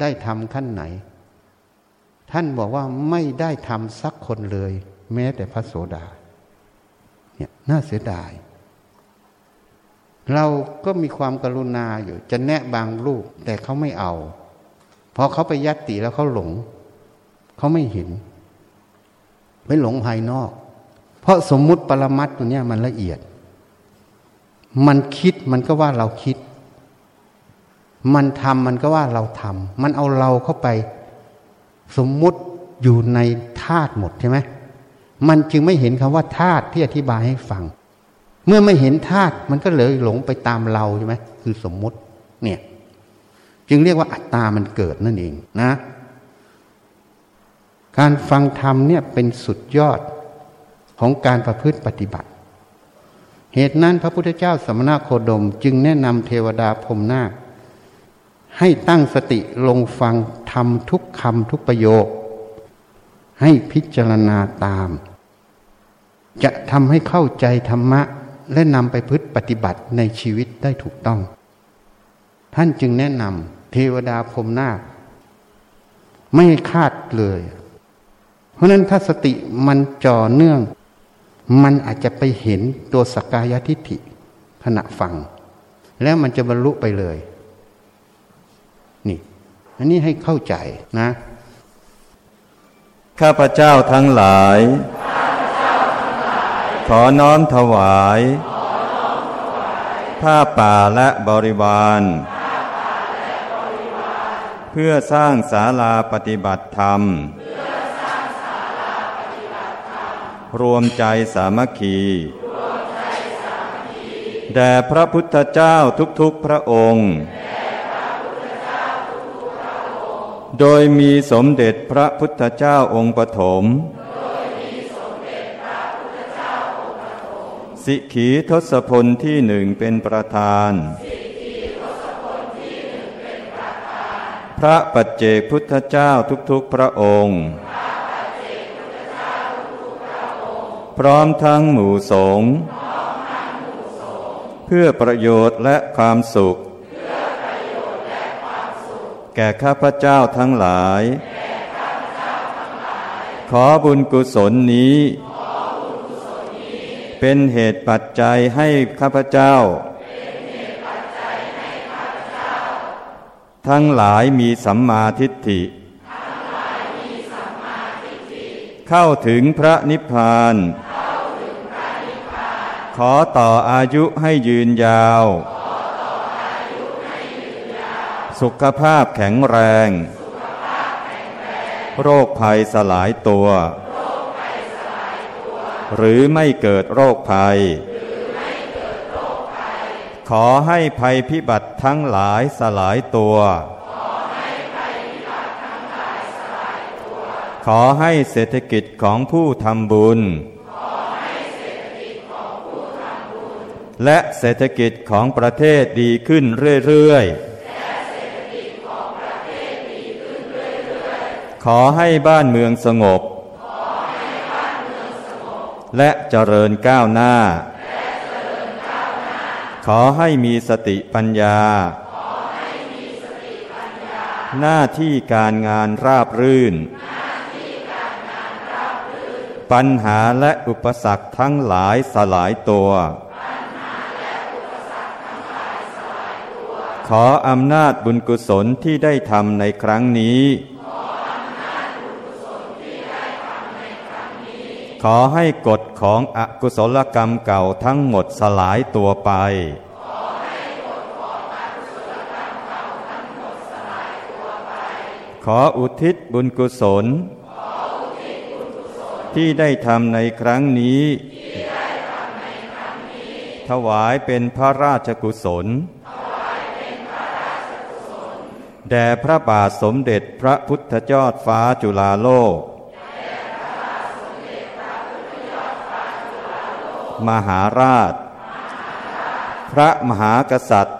ได้ทำขั้นไหน ท่านบอกว่าไม่ได้ทำสักคนเลย แม้แต่พระโสดาเนี่ยน่าเสียดาย เราก็มีความกรุณาอยู่ จะแนะบางรูปแต่เขาไม่เอาพอเขาไปยัดติแล้วเขาหลง เขาไม่เห็น ไปหลงภายนอก เพราะสมมุติปรมัตตัวเนี้ยมันละเอียด มันคิดมันก็ว่าเราคิด มันทำมันก็ว่าเราทำมันเอาเราเข้าไป สมมุติอยู่ในธาตุหมดใช่ไหมมันจึงไม่เห็นคำว่าธาตุที่อธิบายให้ฟัง เมื่อไม่เห็นธาตุมันก็เลยหลงไปตามเราใช่ไหมคือสมมุติเนี่ย จึงเรียกว่าอัตตามันเกิดนั่นเองนะ การฟังธรรมเนี่ยเป็นสุดยอด ของการประพฤติปฏิบัติ เหตุนั้นพระพุทธเจ้าสมณโคดมจึงแนะนำเทวดาพรมนาคให้ตั้งสติลงฟังทำทุกคำทุกประโยค ให้พิจารณาตาม จะทำให้เข้าใจธรรมะและนำไปพฤติปฏิบัติในชีวิตได้ถูกต้อง ท่านจึงแนะนำเทวดาพรมนาคไม่คาดเลย เพราะนั้นถ้าสติมันจ่อเนื่อง มันอาจจะไปเห็นตัวสกายทิฏฐิขณะฟัง แล้วมันจะบรรลุไปเลย นี่ อันนี้ให้เข้าใจนะ
ข้าพเจ้าทั้งหลาย ขอน้อมถวาย ผ้าป่าและบริวาร เพื่อสร้างศาลาปฏิบัติธรรม รวมใจสามัคคีแด่พระพุทธเจ้าทุกๆพระองค์ โดยมีสมเด็จพระพุทธเจ้าองค์ปฐม สิขีทศพลที่หนึ่งเป็นประธาน พระปัจเจกพุทธเจ้าทุกๆพระองค์ พร้อมทั้งหมู่สงฆ์พื่อประโยชน์และความสุข แก่ข้าพเจ้าทั้งหลาย ขอบุญกุศลนี้ เป็นเหตุปัจจัยให้ข้าพเจ้า ทั้งหลายมีสัมมาทิฏฐิเข้าถึงพระนิพพาน อต่ออายุให้ยืนยาว สุขภาพแข็งแรง โรคภัยสลายตัว หรือไม่เกิดโรคภัย ขอให้ภัยพิบัติทั้งหลายสลายตัว ขอให้เศรษฐกิจของผู้ทำบุญ และเศรษฐกิจของประเทศดีขึ้นเรื่อยๆ ขอให้บ้านเมืองสงบ และเจริญก้าวหน้า ขอให้มีสติปัญญา หน้าที่การงานราบรื่น ปัญหาและอุปสรรคทั้งหลายสลายตัว ขออำนาจบุญกุศลที่ได้ทำในครั้งนี้ ขอให้กฎของอกุศลกรรมเก่าทั้งหมดสลายตัวไป ขออุทิศบุญกุศล ที่ได้ทำในครั้งนี้ ถวายเป็นพระราชกุศล แด่พระบาทสมเด็จพระพุทธเจ้าฟ้าจุฬาโลก มหาราช พระมหากษัตริย์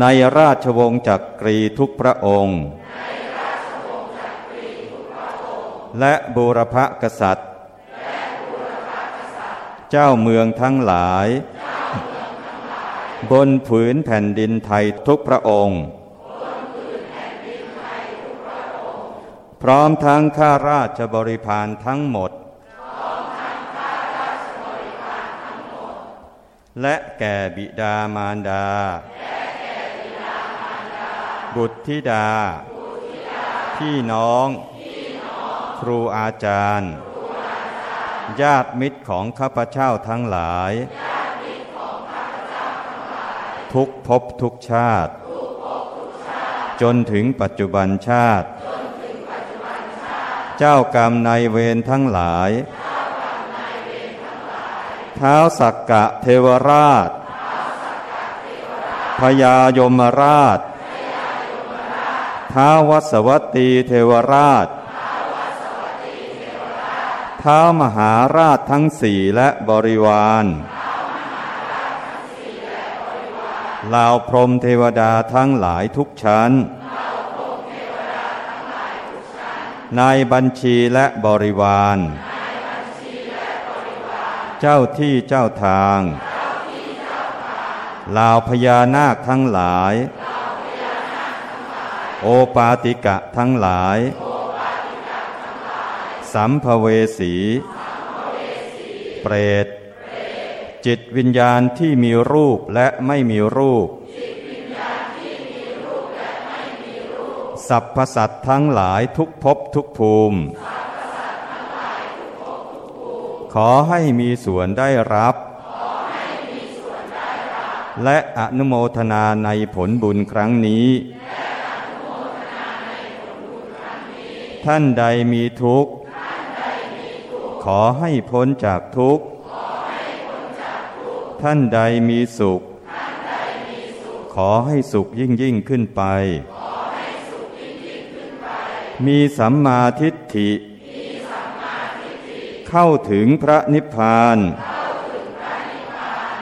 ในราชวงศ์จักรีทุกพระองค์ และบูรพกษัตริย์ เจ้าเมืองทั้งหลาย บนผืนแผ่นดินไทยทุกพระองค์ พร้อมทั้งข้าราชบริพารทั้งหมด และแก่บิดามารดา บุตรธิดา พี่น้อง ครูอาจารย์ ญาติมิตรของข้าพเจ้าทั้งหลาย ทุกภพทุกชาติ จนถึงปัจจุบันชาติ เจ้ากรรมนายเวรทั้งหลาย เท้าสักกะเทวราชพญายมราชท้าววัสวัตีเทวราชท้ามหาราชทั้งสี่และบริวาร ลาวพรหมเทวดาทั้งหลายทุกชั้นนายบัญชีและบริวาร เจ้าที่เจ้าทางลาวพญานาคทั้งหลาย โอปาติกะทั้งหลาย สัมภเวสี เปรต จิตวิญญาณที่มีรูปและไม่มีรูป สัพพสัตทั้งหลายทุกภพทุกภูมิ ขอให้มีส่วนได้รับ และอนุโมทนาในผลบุญครั้งนี้ ท่านใดมีทุกข์ ขอให้พ้นจากทุกข์ ท่านใดมีสุข ขอให้สุขยิ่งยิ่งขึ้นไป มีสัมมาทิฏฐิ เข้าถึงพระนิพพาน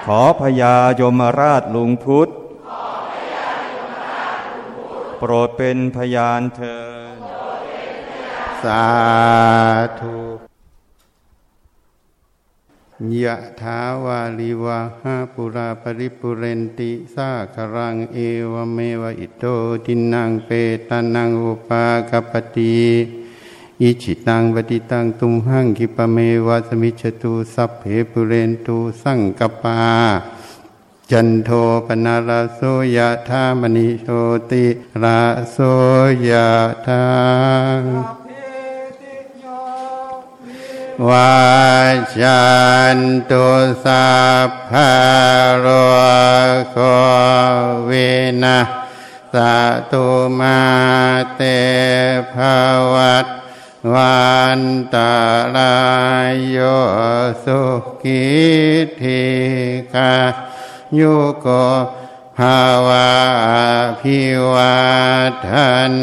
ขอพญายมราชลุงพุทธ โปรดเป็นพยานเถิด
สาธุ
ยะถาวาลิวาหาปุราปริปุเรนติสาครังเอเอวเมวอิโตทินนังเปตานังอุปกัปปติอิจฉิตังปัตถิตังตุมหัง ขิปปเมวะสมิชฌตุสัพเพปูเรนตุสังกัปปา จันโทปัณณะระโสยะถา มะณิโชติระโสยะถา วาจันตุสัพพะโรโควินาสตุมาเตภวัตวันตารายโยสุกิธิกายุโกภาวะพิวัฒ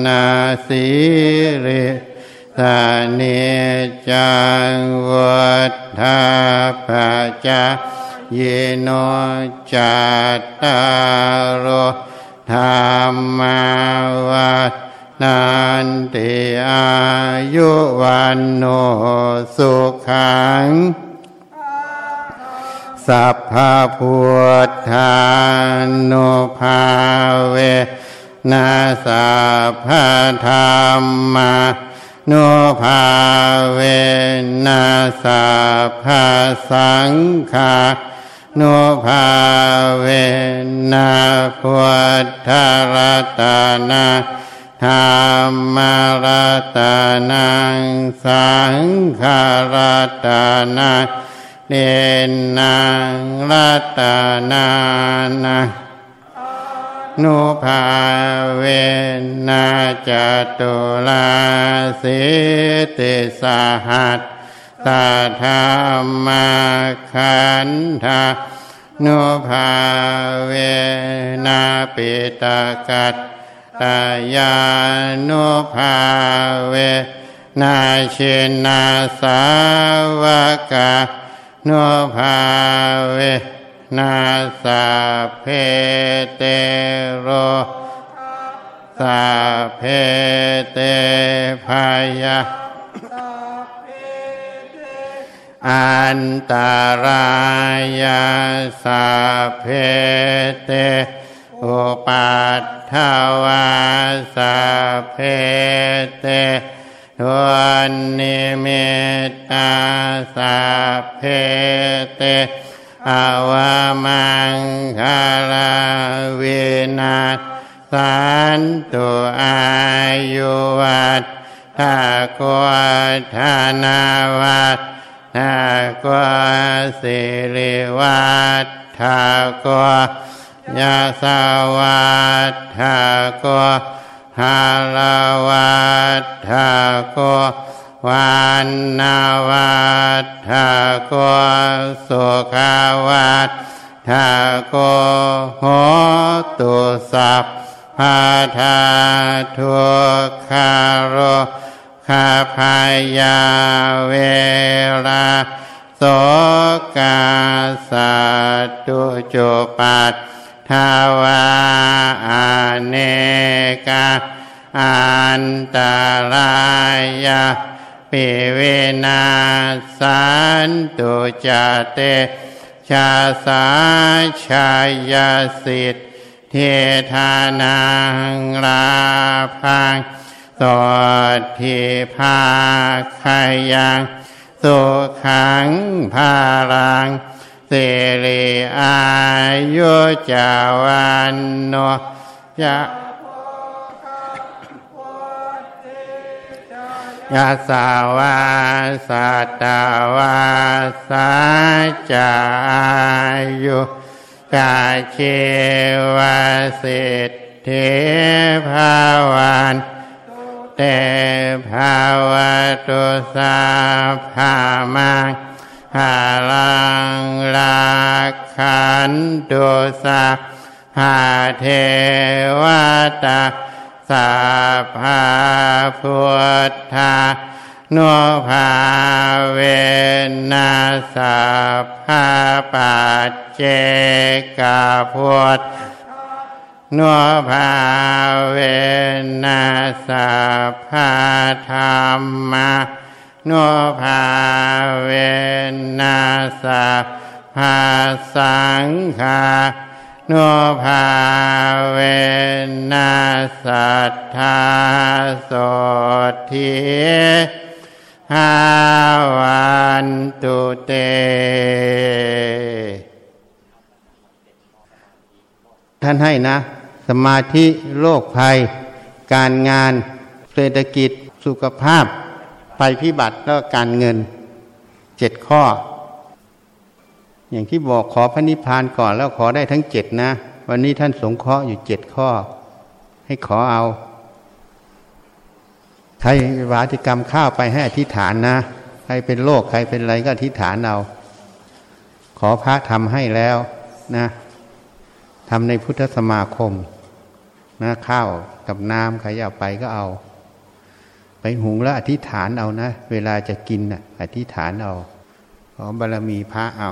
นาสิริ สาเนจังวัฏฐาปจาเยโนจัตตารโรธรรมวัฏนันติอายุวันโนสุขัง สัพพะพุทธานุภาเวนะสัพพะธรรมา นุภาเวนะสัพพะสังฆานุภาเวนะพุทธรัตนาธรรมรัตนังสังฆรัตนาเนนังรัตนานัง นุภาเวนะจตุลาสิติสหัสตาธรรมาขันธานุภาเวนะปิตากัตตายานุภาเวนาเชนาสาวกานุภาเว นาสาเพเตโรสาเพเตพายาอันตารายาสาเพเตอุปัฏฐวาสาเพเตทวนนิเมตตาสาเพเต อวามังคาลาเวนาสันตุอายุวัตถากวธนาวัตถากวสิริวัตถากวยาสาวัตถากวฮาลาวัตถาก วันนาวัตถากสุขาวัตถากโหตุสัพพาทาทุกขาโรคาพายาเวลาโสกาสัตุจุปัตทาวาอเนกาอันตรายา ปิเวนาสันตุจเต ชาสาชายาสิทธิเทธานังลาพังสดทิภาคายังสุขังภารังสิริอายุจาวันโนจะ ยาสาวาสัตตาวาสาจายุกาเชวาสิทธิภาวันเตภาวตุสาภามังหาลังลาขันตุสาหาเทวตา สาภาพุทธาโนภาเวนัสาภาปัจเจกาพุทธโนภาเวนัสาภาธรรมา
โนภาเวนัสะภาสังฆา นภาเวนัสัทธาโสทิหาวันตุเต ท่านให้นะ สมาธิโรคภัย การงานเศรษฐกิจสุขภาพ ภัยพิบัติแล้วการเงินเจ็ดข้อ อย่างที่บอกขอพระนิพพานก่อนแล้วขอได้ทั้งเจ็ดนะ วันนี้ท่านสงเคราะห์อยู่เจ็ดข้อ ให้ขอเอาใครวาติกรรมข้าวไปให้อธิษฐานนะ ใครเป็นโรคใครเป็นอะไรก็อธิษฐานเอา ขอพระทำให้แล้วนะทำในพุทธสมาคมนะข้าวกับน้ำใครเอาไปก็เอา ไปหุงแล้วอธิษฐานเอานะ เวลาจะกินนะอธิษฐานเอา ขอบารมีพระเอา